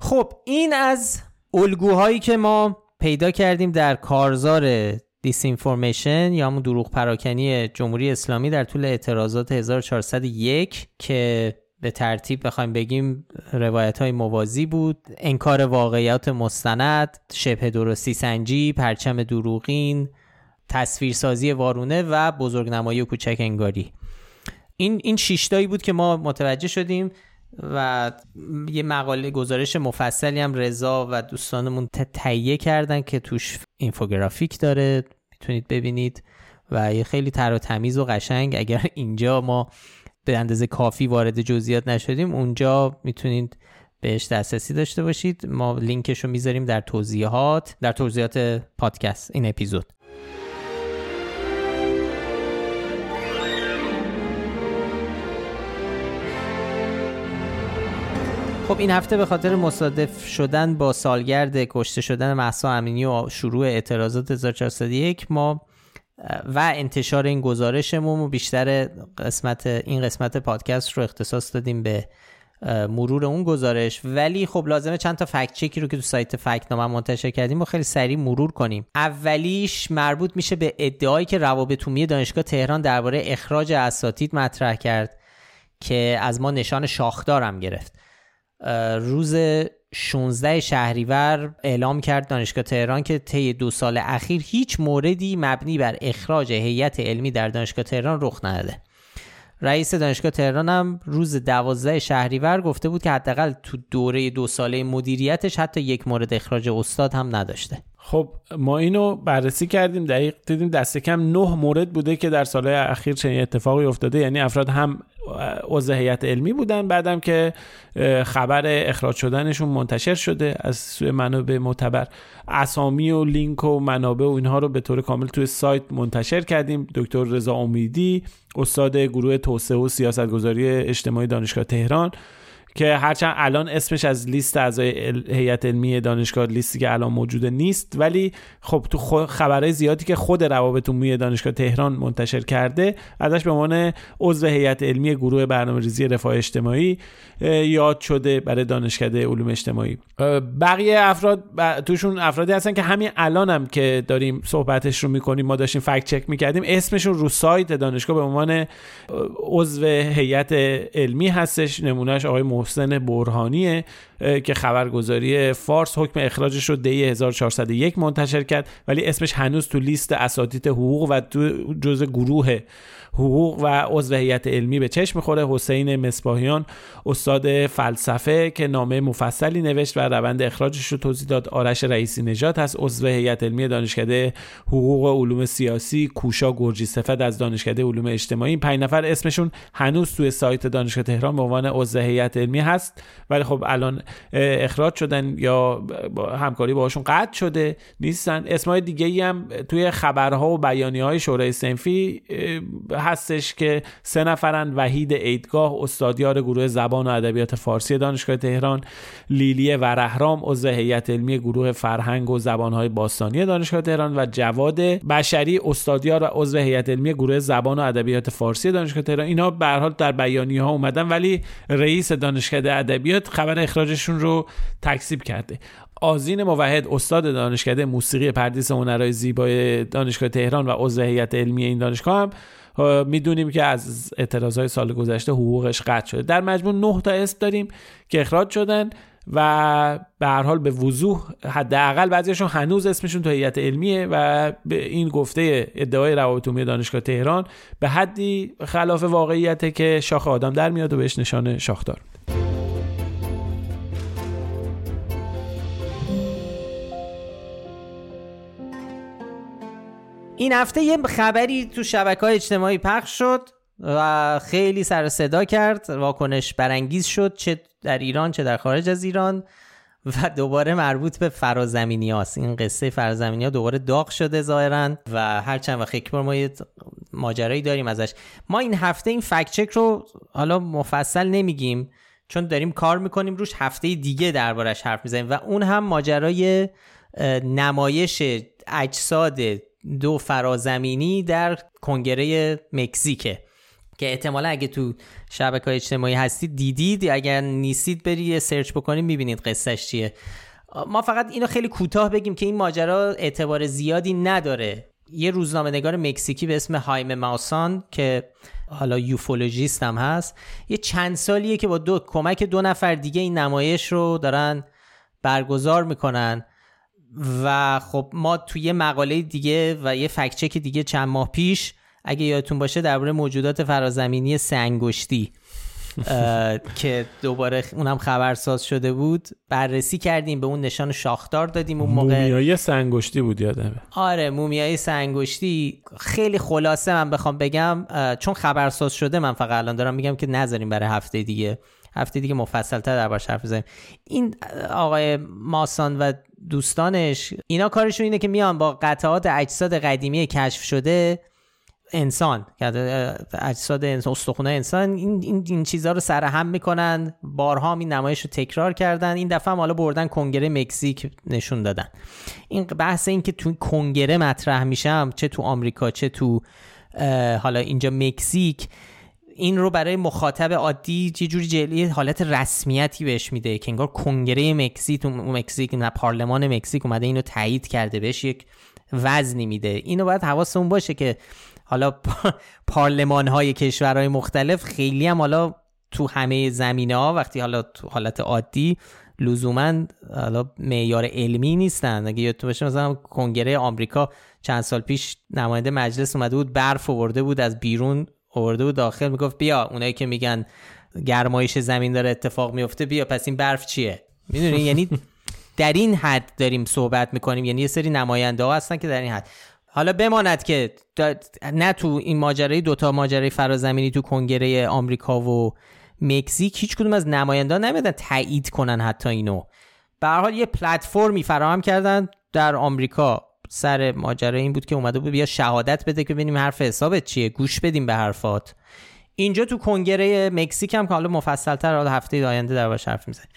[SPEAKER 1] خب این از الگوهایی که ما پیدا کردیم در کارزار دیس اینفورمیشن یا همون دروغ پراکنی جمهوری اسلامی در طول اعتراضات 1401 که به ترتیب بخوایم بگیم روایت های موازی بود انکار واقعیات مستند شبه درستی سنجی پرچم دروغین تصویرسازی وارونه و بزرگنمایی و کوچک انگاری. این این شیشتایی بود که ما متوجه شدیم و یه مقاله گزارش مفصلی هم رضا و دوستانمون تهیه کردن که توش اینفوگرافیک داره می‌تونید ببینید و یه خیلی تر و تمیز و قشنگ. اگر اینجا ما به اندازه کافی وارد جزئیات نشدیم اونجا می‌تونید بهش دسترسی داشته باشید. ما لینکش رو می‌ذاریم در توضیحات در توضیحات پادکست این اپیزود. خب این هفته به خاطر مصادف شدن با سالگرد کشته شدن محسا امینی و شروع اعتراضات 1401 ما و انتشار این گزارشمون بیشتر قسمت این قسمت پادکست رو اختصاص دادیم به مرور اون گزارش. ولی خب لازمه چند تا فکت چکی رو که تو سایت فکت نامه منتشر کردیم و خیلی سریع مرور کنیم. اولیش مربوط میشه به ادعایی که روابط عمومی دانشگاه تهران درباره اخراج اساتید مطرح کرد که از ما نشان شاخدارم گرفت. روز 16 شهریور اعلام کرد دانشگاه تهران که طی دو سال اخیر هیچ موردی مبنی بر اخراج هیئت علمی در دانشگاه تهران رخ نداده رئیس دانشگاه تهران هم روز 12 شهریور گفته بود که حداقل تو دوره دو ساله مدیریتش حتی یک مورد اخراج استاد هم نداشته.
[SPEAKER 2] خب ما اینو بررسی کردیم دقیق دیدیم دست کم نه مورد بوده که در سالهای اخیر چنین اتفاقی افتاده. یعنی افراد هم عضو هیئت علمی بودن بعدم که خبر اخراج شدنشون منتشر شده از سوی منابع معتبر. اسامی و لینک و منابع و اینها رو به طور کامل توی سایت منتشر کردیم. دکتر رضا امیدی استاد گروه توسعه و سیاستگذاری اجتماعی دانشگاه تهران. که هرچند الان اسمش از لیست اعضای هیئت علمی دانشگاه لیستی که الان موجوده نیست ولی خب تو خبرهای زیادی که خود روابط عمومی دانشگاه تهران منتشر کرده ازش به عنوان عضو هیئت علمی گروه برنامه‌ریزی رفاه اجتماعی یاد شده برای دانشکده علوم اجتماعی. بقیه افراد توشون افرادی هستن که همین الانم هم که داریم صحبتش رو می‌کنیم ما داشتیم فکت چک می‌کردیم اسمشون رو سایت دانشگاه به عنوان عضو هیئت علمی هستش نمونهش آقای محسن برهانیه که خبرگزاری فارس حکم اخراجش رو دی 1401 منتشر کرد ولی اسمش هنوز تو لیست اساتید حقوق و تو جزء گروه حقوق و عضو هیئت علمی به چشم می‌خوره. حسین مصباحیان استاد فلسفه که نامه مفصلی نوشت و روند اخراجش رو توضیح داد آرش رئیسی نجات هست. عضو هیئت علمی دانشکده حقوق و علوم سیاسی کوشا گرجی سفد از دانشکده علوم اجتماعی. پنج نفر اسمشون هنوز توی سایت دانشگاه تهران به عنوان عضو هیئت علمی هست. ولی خب الان اخراج شدن یا همکاری باهاشون قطع شده نیستن. اسمای دیگه ای هم توی خبرها و بیانی های شورای سنفی هستش که سه نفرن. وحید ایدگاه استادیار گروه زبان و ادبیات فارسی دانشگاه تهران. لیلی ورهرام عضو هیئت علمی گروه فرهنگ و زبانهای باستانی دانشگاه تهران و جواد بشری استادیار و عضو هیئت علمی گروه زبان و ادبیات فارسی دانشگاه تهران. اینا به حال در بیانی ها اومدن ولی رئیس دانشکده ادبیات خبر اخراجشون رو تکذیب کرده. آزین موحد استاد دانشکده موسیقی پردیس هنرهای زیبای دانشگاه تهران و عضو هیئت علمی این دانشگاه هم می‌دونیم که از اعتراضهای سال گذشته حقوقش قطع شده. در مجموع نه تا اسم داریم که اخراج شدن و به هر حال به وضوح حداقل بعضیشون هنوز اسمشون تو هیئت علمیه و به این گفته ادعای روابط عمومی دانشگاه تهران به حدی خلاف واقعیته که شاخ آدم در میاد و بهش نشان شاخدار
[SPEAKER 1] این هفته یه خبری تو شبکه های اجتماعی پخش شد و خیلی سر صدا کرد. واکنش برانگیز شد چه در ایران چه در خارج از ایران و دوباره مربوط به فرازمینی هاست. این قصه فرازمینی ها دوباره داغ شده ظاهرا و هر چند وقت یک ما یه ماجرایی داریم ازش. ما این هفته این فکت رو حالا مفصل نمیگیم چون داریم کار می‌کنیم روش هفته دیگه دربارش حرف می‌زنیم و اون هم ماجرای نمایش اجساد دو فرازمینی در کنگره مکزیکه. که احتمالا اگه تو شبکه های اجتماعی هستید دیدید. اگر نیستید بری سرچ بکنید می‌بینید قصهش چیه. ما فقط اینو خیلی کوتاه بگیم که این ماجرا اعتبار زیادی نداره. یه روزنامه نگار مکزیکی به اسم هایم ماوسان که حالا یوفولوژیست هم هست یه چند سالیه که با دو کمک دو نفر دیگه این نمایش رو دارن برگزار می‌کنن. و خب ما توی یه مقاله دیگه و یه فکچک دیگه چند ماه پیش اگه یادتون باشه درباره موجودات فرازمینی سنگشتی [laughs] که دوباره اونم خبرساز شده بود بررسی کردیم به اون نشان شاخدار دادیم اون موقع.
[SPEAKER 2] مومیای سنگشتی بود یادمه.
[SPEAKER 1] آره مومیای سنگشتی. خیلی خلاصه من بخوام بگم چون خبرساز شده من فقط الان دارم میگم که نذاریم برای هفته دیگه. هفته دیگه مفصل تر دربارش حرف بزنیم. این آقای ماسان و دوستانش اینا کارشون اینه که میان با قطعات اجساد قدیمی کشف شده انسان اجساد انسان استخونه انسان این, این, این چیزها رو سرهم می‌کنن. بارها این نمایش رو تکرار کردن. این دفعه هم حالا بردن کنگره مکزیک نشون دادن. این بحث این که تو کنگره مطرح میشم چه تو آمریکا چه تو حالا اینجا مکزیک این رو برای مخاطب عادی یه جوری جلی حالت رسمیتی بهش میده که انگار کنگره مکزیک مکزیک نه پارلمان مکزیک اومده اینو تایید کرده بهش یک وزنی میده. اینو باید حواسمون باشه که حالا پارلمان های کشورهای مختلف خیلی هم حالا تو همه زمینه ها وقتی حالا تو حالت عادی لزوما حالا معیار علمی نیستن. اگه یادتون باشه مثلا کنگره آمریکا چند سال پیش نماینده مجلس اومده بود برف آورده بود از بیرون آورده بود داخل می‌گفت بیا اونایی که میگن گرمایش زمین داره اتفاق میفته بیا پس این برف چیه؟ می‌دونی؟ یعنی در این حد داریم صحبت می‌کنیم یعنی یه سری نماینده ها هستن که در این حد. حالا بماند که نه تو این ماجرای دوتا ماجرای فرازمینی تو کنگره آمریکا و مکزیک هیچ کدوم از نماینده نمیدن تایید کنن حتی اینو. به حال یه پلتفرمی فراهم کردن در آمریکا. سر ماجرا این بود که اومده بود بیا شهادت بده که ببینیم حرف حسابت چیه. گوش بدیم به حرفات. اینجا تو کنگره مکزیک هم که حالا مفصلتر حالا هفته آینده در حرف می‌زنیم.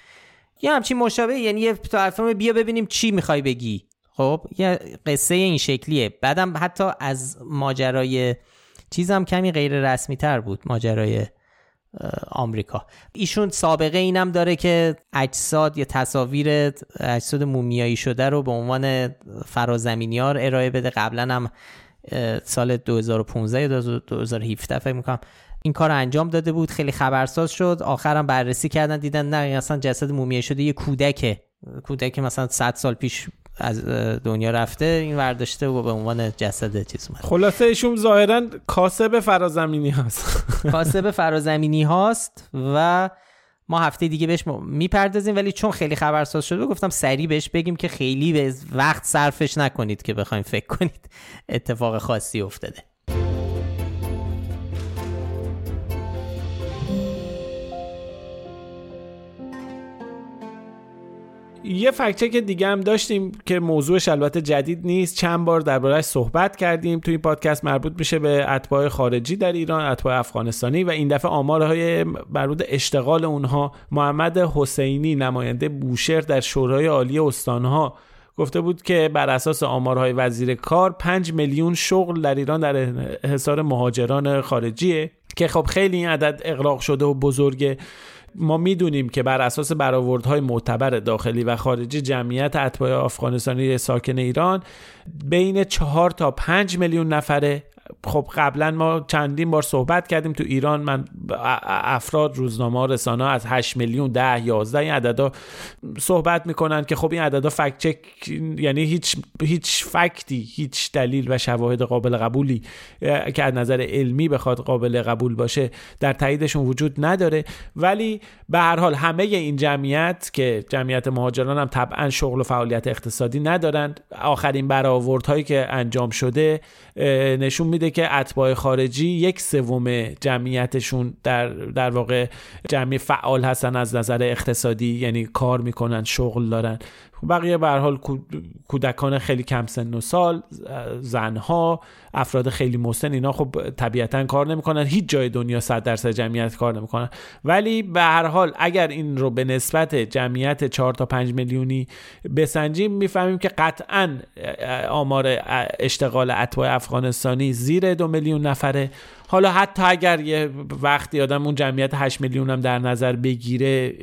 [SPEAKER 1] یه همچین مشابه یعنی یه پلتفرم بیا ببینیم چی می‌خوای بگی. خب یه قصه این شکلیه. بعدم حتی از ماجرای چیزم کمی غیر رسمی تر بود ماجرای آمریکا. ایشون سابقه اینم داره که اجساد یا تصاویر اجساد مومیایی شده رو به عنوان فرازمینیار ارائه بده. قبلا هم سال 2015 یا 2017 فکر می‌کنم این کار انجام داده بود. خیلی خبرساز شد. آخرم بررسی کردن دیدن نه اصلا جسد مومیایی شده یه کودکه کودک مثلا 100 سال پیش از دنیا رفته این ورداشته و به عنوان جسد چیز اومد
[SPEAKER 2] خلاصه ایشون ظاهرا کاسب فرازمینی هست [laughs]
[SPEAKER 1] کاسب فرازمینی هاست و ما هفته دیگه بهش می‌پردازیم ولی چون خیلی خبرساز شده گفتم سریع بهش بگیم که خیلی به وقت صرفش نکنید که بخوایم فکر کنید اتفاق خاصی افتاده.
[SPEAKER 2] یه فکچه که دیگه هم داشتیم که موضوعش البته جدید نیست. چند بار دربارهش صحبت کردیم. توی این پادکست مربوط میشه به اتباع خارجی در ایران اتباع افغانستانی و این دفعه آمارهای مربوط اشتغال اونها. محمد حسینی نماینده بوشهر در شورای عالی استانها گفته بود که بر اساس آمارهای وزیر کار 5 میلیون شغل در ایران در حصار مهاجران خارجیه که خب خیلی این عدد اقراق شده و بزرگه. ما می‌دونیم که بر اساس برآوردهای معتبر داخلی و خارجی جمعیت اتباع افغانستانی ساکن ایران بین چهار تا پنج میلیون نفره خب قبلا ما چندین بار صحبت کردیم تو ایران. من افراد روزنامه رسانه از 8 میلیون 10 11 این عددا صحبت می‌کنن که خب این عددا فکت چک یعنی هیچ هیچ فکتی هیچ دلیل و شواهد قابل قبولی که از نظر علمی بخواد قابل قبول باشه در تاییدشون وجود نداره. ولی به هر حال همه این جمعیت که جمعیت مهاجران هم طبعا شغل و فعالیت اقتصادی ندارند آخرین برآوردهایی که انجام شده نشون میده که اتباع خارجی یک سوم جمعیتشون در در واقع جمعی فعال هستن از نظر اقتصادی یعنی کار می‌کنن شغل دارن. بقیه به حال کودکان خیلی کم سن و سال زنها افراد خیلی مسن اینا خب طبیعتا کار نمی‌کنن. هیچ جای دنیا 100 درصد جمعیت کار نمی‌کنن. ولی به هر حال اگر این رو به نسبت جمعیت 4 تا 5 میلیونی بسنجیم می‌فهمیم که قطعا آمار اشتغال اتباع افغانستانی زیر دو میلیون نفره. حالا حتی اگر یه وقتی آدم اون جمعیت 8 میلیون هم در نظر بگیره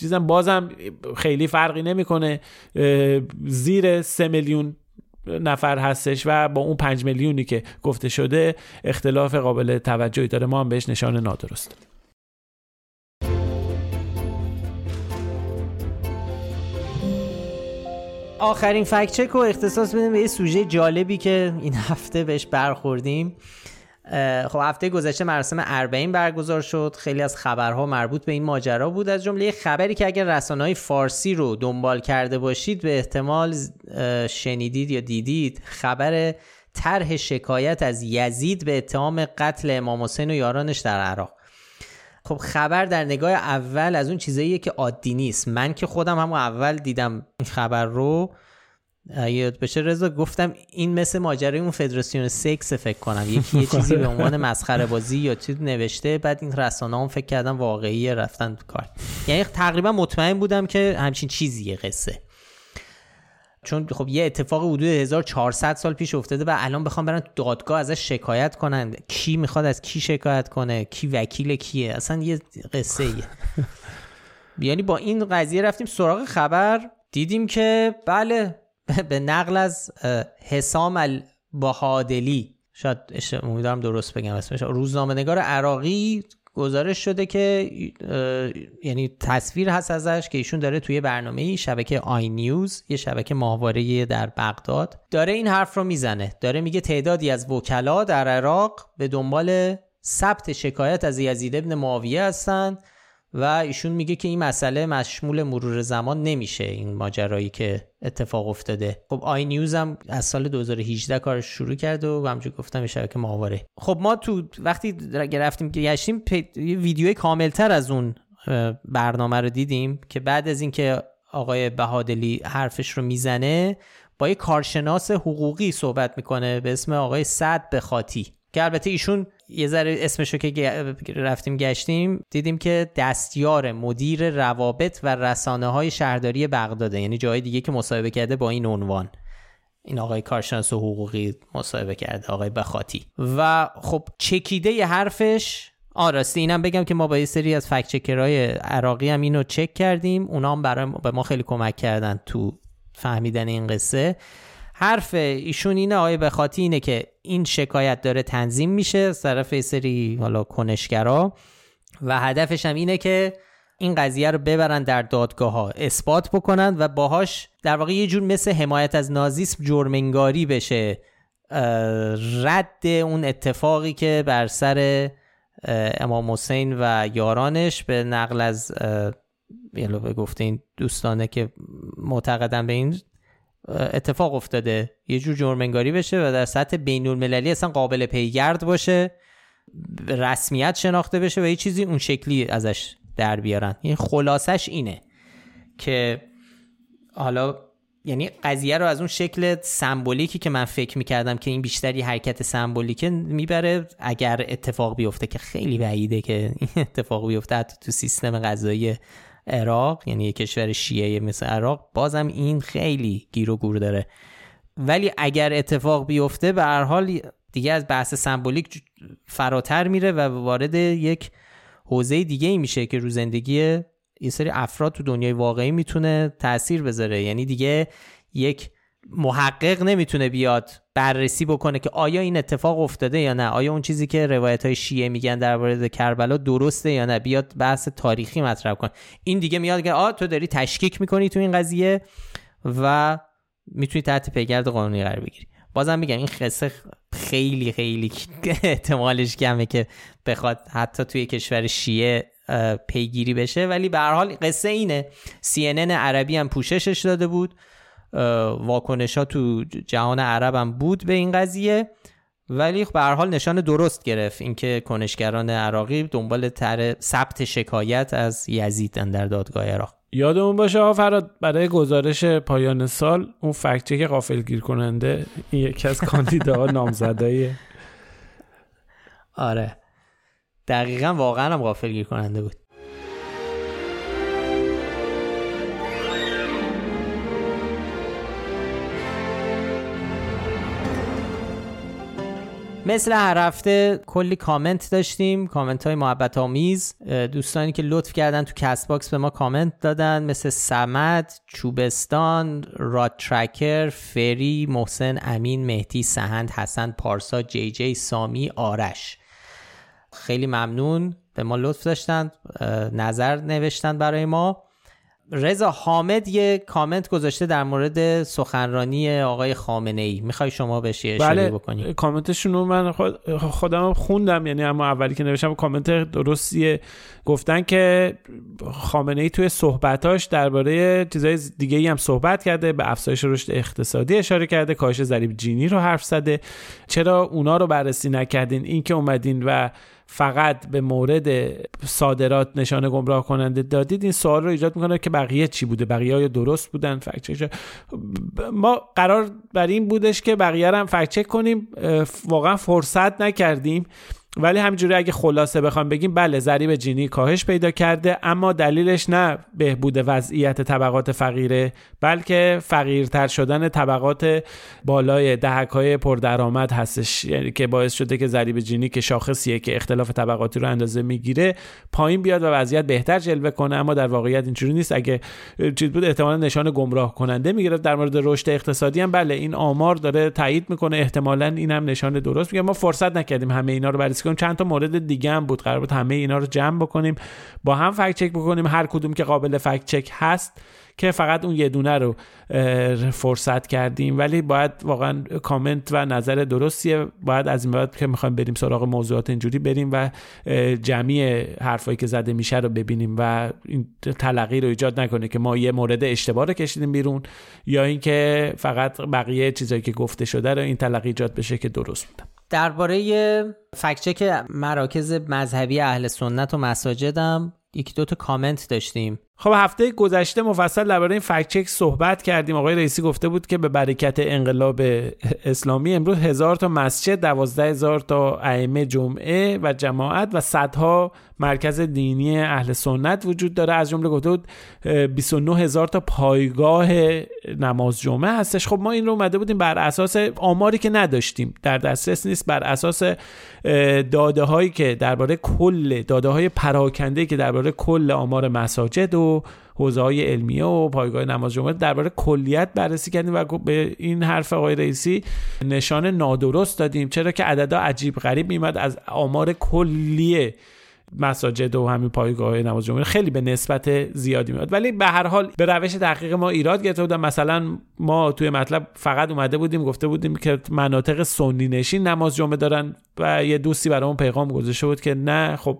[SPEAKER 2] چیزم بازم خیلی فرقی نمی‌کنه. زیر 3 میلیون نفر هستش و با اون 5 میلیونی که گفته شده اختلاف قابل توجهی داره. ما هم بهش نشان نادرست.
[SPEAKER 1] آخرین فکچک رو اختصاص بدیم به یه سوژه جالبی که این هفته بهش برخوردیم. خب هفته گذشته مراسم اربعین برگزار شد. خیلی از خبرها مربوط به این ماجرا بود. از جمله خبری که اگر رسانه فارسی رو دنبال کرده باشید به احتمال شنیدید یا دیدید خبر طرح شکایت از یزید به اتهام قتل امام حسین و یارانش در عراق. خب خبر در نگاه اول از اون چیزاییه که عادی نیست. من که خودم هم اول دیدم این خبر رو. یاد بشه. رضا گفتم این مثل ماجرای اون فدراسیون سکس فکر کنم. یکی یه [laughs] چیزی به عنوان مسخره بازی یا چیز نوشته بعد این رسانه هم فکر کردم واقعی رفتن کار. یعنی تقریبا مطمئن بودم که همچین چیزیه قصه. چون خب یه اتفاق حدود 1400 سال پیش افتاده و الان بخوام برن دادگاه ازش شکایت کنن. کی می‌خواد از کی شکایت کنه؟ کی وکیل کیه؟ اصلا یه قصه ایه [laughs] یعنی با این قضیه رفتیم سراغ خبر. دیدیم که بله به نقل از حسام البهادلی. شاید امیدوارم درست بگم اسمش. روزنامه نگار عراقی گزارش شده که یعنی تصویر هست ازش که ایشون داره توی برنامه شبکه آی نیوز یه شبکه ماهواره در بغداد. داره این حرف رو می‌زنه. داره میگه تعدادی از وکلا در عراق به دنبال ثبت شکایت از یزید ابن معاویه هستن. و ایشون میگه که این مسئله مشمول مرور زمان نمیشه این ماجرایی که اتفاق افتاده. خب آی نیوز هم از سال 2018 کارش شروع کرد و همجور گفتم شبکه ماهواره. خب ما تو وقتی رفتیم گشتیم یه ویدیوی کاملتر از اون برنامه رو دیدیم که بعد از اینکه آقای بهادلی حرفش رو می‌زنه با یه کارشناس حقوقی صحبت می‌کنه به اسم آقای سعد بخاتی که البته ایشون یه ذره اسمشو که رفتیم گشتیم دیدیم که دستیار مدیر روابط و رسانه های شهرداری بغداده یعنی جای دیگه که مصاحبه کرده با این عنوان. این آقای کارشناس حقوقی مصاحبه کرده آقای بخاتی. و خب چکیده ی حرفش آراستی اینم بگم که ما با یه سری از فکت چکرهای عراقی هم اینو چک کردیم. اونا هم برای به ما خیلی کمک کردن تو فهمیدن این قصه. حرف ایشون اینه آقای بخاطی اینه که این شکایت داره تنظیم میشه از طرف سری حالا کنشگرا. و هدفش هم اینه که این قضیه رو ببرن در دادگاه ها اثبات بکنن و باهاش در واقع یه جور مثل حمایت از نازیسم جرمنگاری بشه. رد اون اتفاقی که بر سر امام حسین و یارانش به نقل از به گفته این دوستانه که معتقدن به این اتفاق افتاده. یه جور جرمنگاری بشه و در سطح بین المللی اصلا قابل پیگرد باشه. رسمیت شناخته بشه و یه چیزی اون شکلی ازش در بیارن. این خلاصش اینه که حالا یعنی قضیه رو از اون شکل سمبولیکی که من فکر می‌کردم که این بیشتری حرکت سمبولیکه می‌بره اگر اتفاق بیفته که خیلی بعیده که این [laughs] اتفاق بیفته حتی تو سیستم غذایی عراق یعنی یه کشور شیعه مثل عراق بازم این خیلی گیر و گور داره. ولی اگر اتفاق بیفته به هر حال دیگه از بحث سمبولیک فراتر میره و وارد یک حوزه دیگه ای میشه که رو زندگی یه سری افراد تو دنیای واقعی می‌تونه تاثیر بذاره. یعنی دیگه یک محقق نمی‌تونه بیاد بررسی بکنه که آیا این اتفاق افتاده یا نه؟ آیا اون چیزی که روایت های شیعه میگن در مورد کربلا درسته یا نه؟ بیاد بحث تاریخی مطرح کن این دیگه میاد که آ تو داری تشکیک می‌کنی تو این قضیه و می‌تونی تحت پیگرد قانونی قرار بگیری. بازم میگم این قصه خیلی خیلی [laughs] احتمالش کمه که بخواد حتی توی کشور شیعه پیگیری بشه. ولی به هر حال قصه اینه. CNN عربی هم پوششش داده بود. واکنش ها تو جهان عرب هم بود به این قضیه. ولی به هر حال نشان درست گرفت اینکه کنشگران عراقی دنبال تر ثبت شکایت از یزیدن در دادگاه عراق.
[SPEAKER 2] یادمون باشه فراد برای گزارش پایان سال اون فکت که غافل گیر کننده یکی از کاندیداها [laughs] نامزدای
[SPEAKER 1] آره. دقیقا واقعا هم غافل گیر کننده بود. مثل هر هفته کلی کامنت داشتیم کامنت های محبت آمیز دوستانی که لطف کردن تو Castbox به ما کامنت دادن مثل سمد چوبستان راد ترکر فری محسن امین مهدی سهند حسن پارسا جی جی سامی آرش. خیلی ممنون. به ما لطف داشتن نظر نوشتن برای ما. رضا حامد یه کامنت گذاشته در مورد سخنرانی آقای خامنه ای می‌خوای شما بهش اشاره
[SPEAKER 2] بله
[SPEAKER 1] بکنی؟
[SPEAKER 2] کامنتشون رو من خود خودم خوندم یعنی اما اولی که نوشتم کامنت درستیه. گفتن که خامنه ای توی صحبتاش درباره چیزای دیگه ای هم صحبت کرده به افزایش رشد اقتصادی اشاره کرده کاهش ضریب جینی رو حرف زده. چرا اونا رو بررسی نکردین؟ این که اومدین و فقط به مورد صادرات نشانه گمراه کننده دادید این سوال رو ایجاد می‌کنه که بقیه چی بوده؟ بقیه های درست بودن؟ فکت ما قرار بر این بودش که بقیه هم فکت چک کنیم. واقعا فرصت نکردیم. ولی همینجوری اگه خلاصه بخوام بگیم بله ضریب جینی کاهش پیدا کرده اما دلیلش نه بهبود وضعیت طبقات فقیره بلکه فقیرتر شدن طبقات بالای دهک های پردرآمد هستش. یعنی که باعث شده که ضریب جینی که شاخصیه که اختلاف طبقاتی رو اندازه می‌گیره پایین بیاد و وضعیت بهتر جلوه کنه. اما در واقعیت اینجوری نیست. اگه چیز بود احتمالا نشان گمراه کننده می‌گرفت. در مورد رشد اقتصادی هم بله این آمار داره تایید می‌کنه. احتمالا اینم نشان درست. میگه ما فرصت نکردیم همه اینا رو بررسی کنیم. چند تا مورد دیگه هم بود. قرار بود همه اینا رو جمع بکنیم. با هم فکت چک بکنیم. هر کدوم که قابل فکت چک هست که فقط اون یه دونه رو فرصت کردیم. ولی باید واقعا کامنت و نظر درستیه. باید از این بعد که می‌خوایم بریم سراغ موضوعات اینجوری بریم و جمعی حرفایی که زده میشه رو ببینیم و این تلقی رو ایجاد نکنه که ما یه مورد اشتباه رو کشیدیم بیرون یا اینکه فقط بقیه چیزایی که گفته شده رو این تلقی ایجاد بشه که درست بودن
[SPEAKER 1] درباره فکچک مراکز مذهبی اهل سنت و مساجدم یکی دوتا کامنت داشتیم.
[SPEAKER 2] خب هفته گذشته مفصل درباره این فکت چک صحبت کردیم. آقای رئیسی گفته بود که به برکت انقلاب اسلامی امروز هزار تا مسجد دوازده هزار تا ائمه جمعه و جماعت و صدها مرکز دینی اهل سنت وجود داره. از جمله گفته بود 29 هزار تا پایگاه نماز جمعه هستش. خب ما این رو اومده بودیم بر اساس آماری که نداشتیم. در دسترس نیست بر اساس داده هایی که درباره کل داده های پراکنده که درباره کل آمار مساجد و حوزه های علمیه و پایگاه نماز جمعه درباره کلیت بررسی کردیم و به این حرف آقای رئیسی نشان نادرست دادیم. چرا که عددا عجیب غریب میمد از آمار کلیه مساجد و همین پایگاه نماز جمعه خیلی به نسبت زیادی میاد. ولی به هر حال به روش تحقیق ما ایراد گرفته بودن. مثلا ما توی مطلب فقط اومده بودیم گفته بودیم که مناطق سنی نشین نماز جمعه دارن و یه دوستی برامون پیغام گذاشته بود که نه خب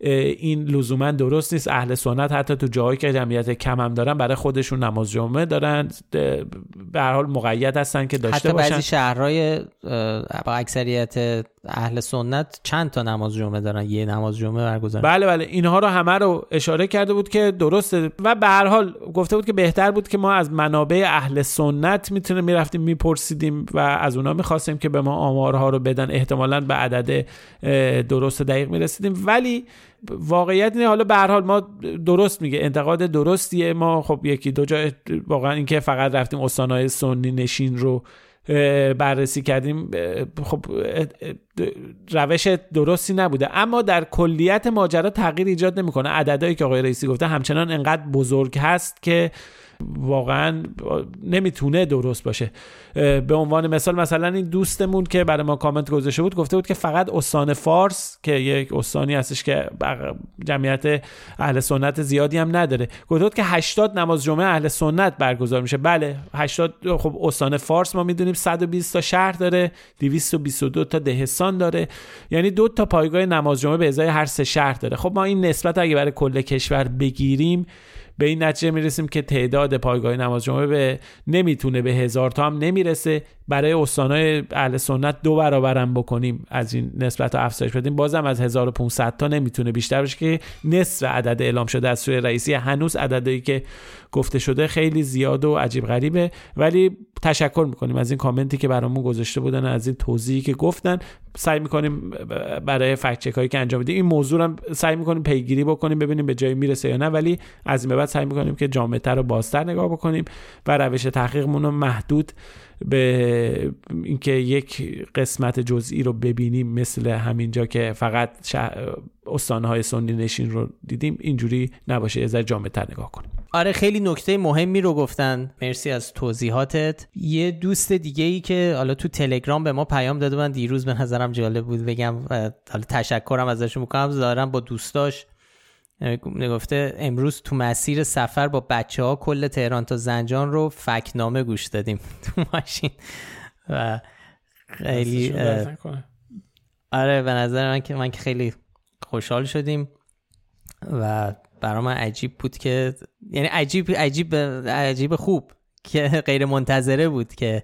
[SPEAKER 2] این لزوما درست نیست. اهل سنت حتی تو جایی که جمعیت کم هم دارن برای خودشون نماز جمعه دارن. به هر حال مقید هستن که داشته
[SPEAKER 1] حتی
[SPEAKER 2] باشن.
[SPEAKER 1] بعضی شهرهای با اکثریت اهل سنت چند تا نماز جمعه دارن؟ یه نماز جمعه برگزار.
[SPEAKER 2] بله بله. اینها رو همه رو اشاره کرده بود که درسته. و به هر حال گفته بود که بهتر بود که ما از منابع اهل سنت می‌تونه می‌رفتیم میپرسیدیم و از اونا می‌خواستیم که به ما آمارها رو بدن. احتمالا به عدد درست دقیق می‌رسیدیم. ولی واقعیت اینه حالا به هر حال ما درست میگه. انتقاد درستیه. ما خب یکی دو جا واقعا اینکه فقط رفتیم استانهای سنی نشین رو بررسی کردیم خب روش درستی نبوده. اما در کلیت ماجرا تغییر ایجاد نمی‌کنه. عددهایی که آقای رئیسی گفته همچنان انقدر بزرگ هست که واقعا نمی‌تونه درست باشه. به عنوان مثال مثلا این دوستمون که برای ما کامنت گذاشته بود گفته بود که فقط استان فارس که یک استانی هستش که جمعیت اهل سنت زیادی هم نداره. گفته بود که 80 نماز جمعه اهل سنت برگزار میشه. بله 80 خب استان فارس ما می‌دونیم 120 تا شهر داره 222 تا دهستان داره. یعنی دو تا پایگاه نماز جمعه به ازای هر سه شهر داره. خب ما این نسبت اگه برای کل کشور بگیریم به این نتیجه می‌رسیم که تعداد پایگاه نماز جمعه به نمی‌تونه به هزار تا هم نمی‌رسه. برای استانهای اهل سنت دو برابرم بکنیم از این نسبت افزایش بدیم. بازم از 1500 تا نمی‌تونه بیشتر بشه که نصف عدد اعلام شده از سوی رئیسی. هنوز عددی که گفته شده خیلی زیاد و عجیب غریبه. ولی تشکر می‌کنیم از این کامنتی که برامون گذاشته بودن از این توضیحی که گفتن. سعی می‌کنیم برای فکت هایی که انجام بدیم این موضوع هم سعی می‌کنیم پیگیری بکنیم ببینیم به جایی می‌رسه یا نه. ولی از این به بعد سعی می‌کنیم که جامعتر و بازتر نگاه بکنیم و روش تحقیقمون رو محدود به اینکه یک قسمت جزئی رو ببینیم. مثل همینجا که فقط استانهای سنی نشین رو دیدیم. اینجوری نباشه. از جامعتر نگاه کنیم.
[SPEAKER 1] آره خیلی نکته مهمی رو گفتن. مرسی از توضیحاتت. یه دوست دیگه ای که حالا تو تلگرام به ما پیام داده من دیروز به نظرم جالب بود بگم حالا تشکرم ازش می‌کنم. دارم با دوستاش نگفته امروز تو مسیر سفر با بچه ها کل تهران تا زنجان رو فکنامه گوش دادیم. [laughs] تو ماشین. و خیلی آره به نظر من که من که خیلی خوشحال شدیم. و برای من عجیب بود که یعنی عجیب عجیب عجیب خوب که [laughs] غیر منتظره بود که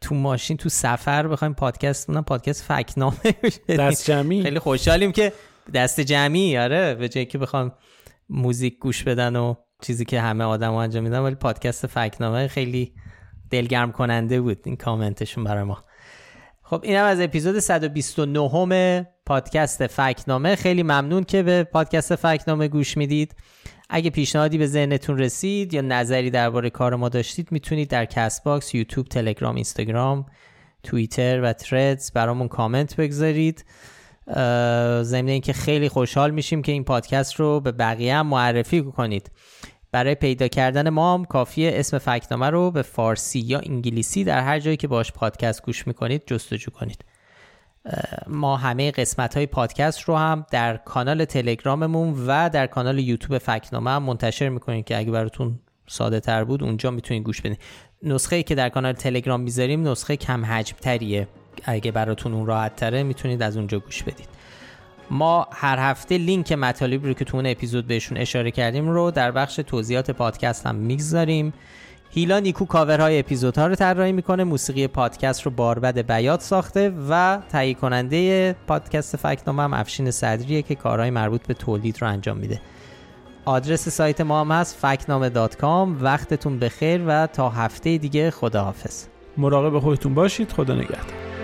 [SPEAKER 1] تو ماشین تو سفر بخوایم پادکست اونم پادکست فکنامه [laughs]
[SPEAKER 2] دست جمعی.
[SPEAKER 1] خیلی خوشحالیم که دست جمعی آره به جایی که بخوام موزیک گوش بدن و چیزی که همه آدم انجام میدن ولی پادکست فکنامه خیلی دلگرم کننده بود این کامنتشون برای ما. خب اینم از اپیزود 129 پادکست فکت‌نامه. خیلی ممنون که به پادکست فکت‌نامه گوش می‌دید. اگه پیشنهادی به ذهنتون رسید یا نظری درباره کار ما داشتید می‌تونید در Castbox، یوتیوب، تلگرام، اینستاگرام، توییتر و Threads برامون کامنت بگذارید. ضمن اینکه خیلی خوشحال میشیم که این پادکست رو به بقیه هم معرفی کنید. برای پیدا کردن ما هم کافیه اسم فکنامه رو به فارسی یا انگلیسی در هر جایی که باش پادکست گوش می‌کنید جستجو کنید. ما همه قسمت های پادکست رو هم در کانال تلگراممون و در کانال یوتیوب فکنامه هم منتشر می‌کنیم که اگه براتون ساده تر بود اونجا می‌تونید گوش بدید نسخه که در کانال تلگرام می‌ذاریم نسخه کم حجم تریه اگه براتون اون راحت تره می‌تونید از اونجا گوش بدید. ما هر هفته لینک مطالبی رو که تو اون اپیزود بهشون اشاره کردیم رو در بخش توضیحات پادکست هم می‌گذاریم. هیلا نیکو کاورهای اپیزودها رو طراحی می‌کنه موسیقی پادکست رو باربد بیات ساخته و تهیه کننده پادکست فکنامه هم افشین صدریه که کارهای مربوط به تولید رو انجام میده. آدرس سایت ما هم هست فکنامه وقتتون بخیر و تا هفته دیگه خداحافظ.
[SPEAKER 2] مراقب خودتون باشید. خدا نگهدار.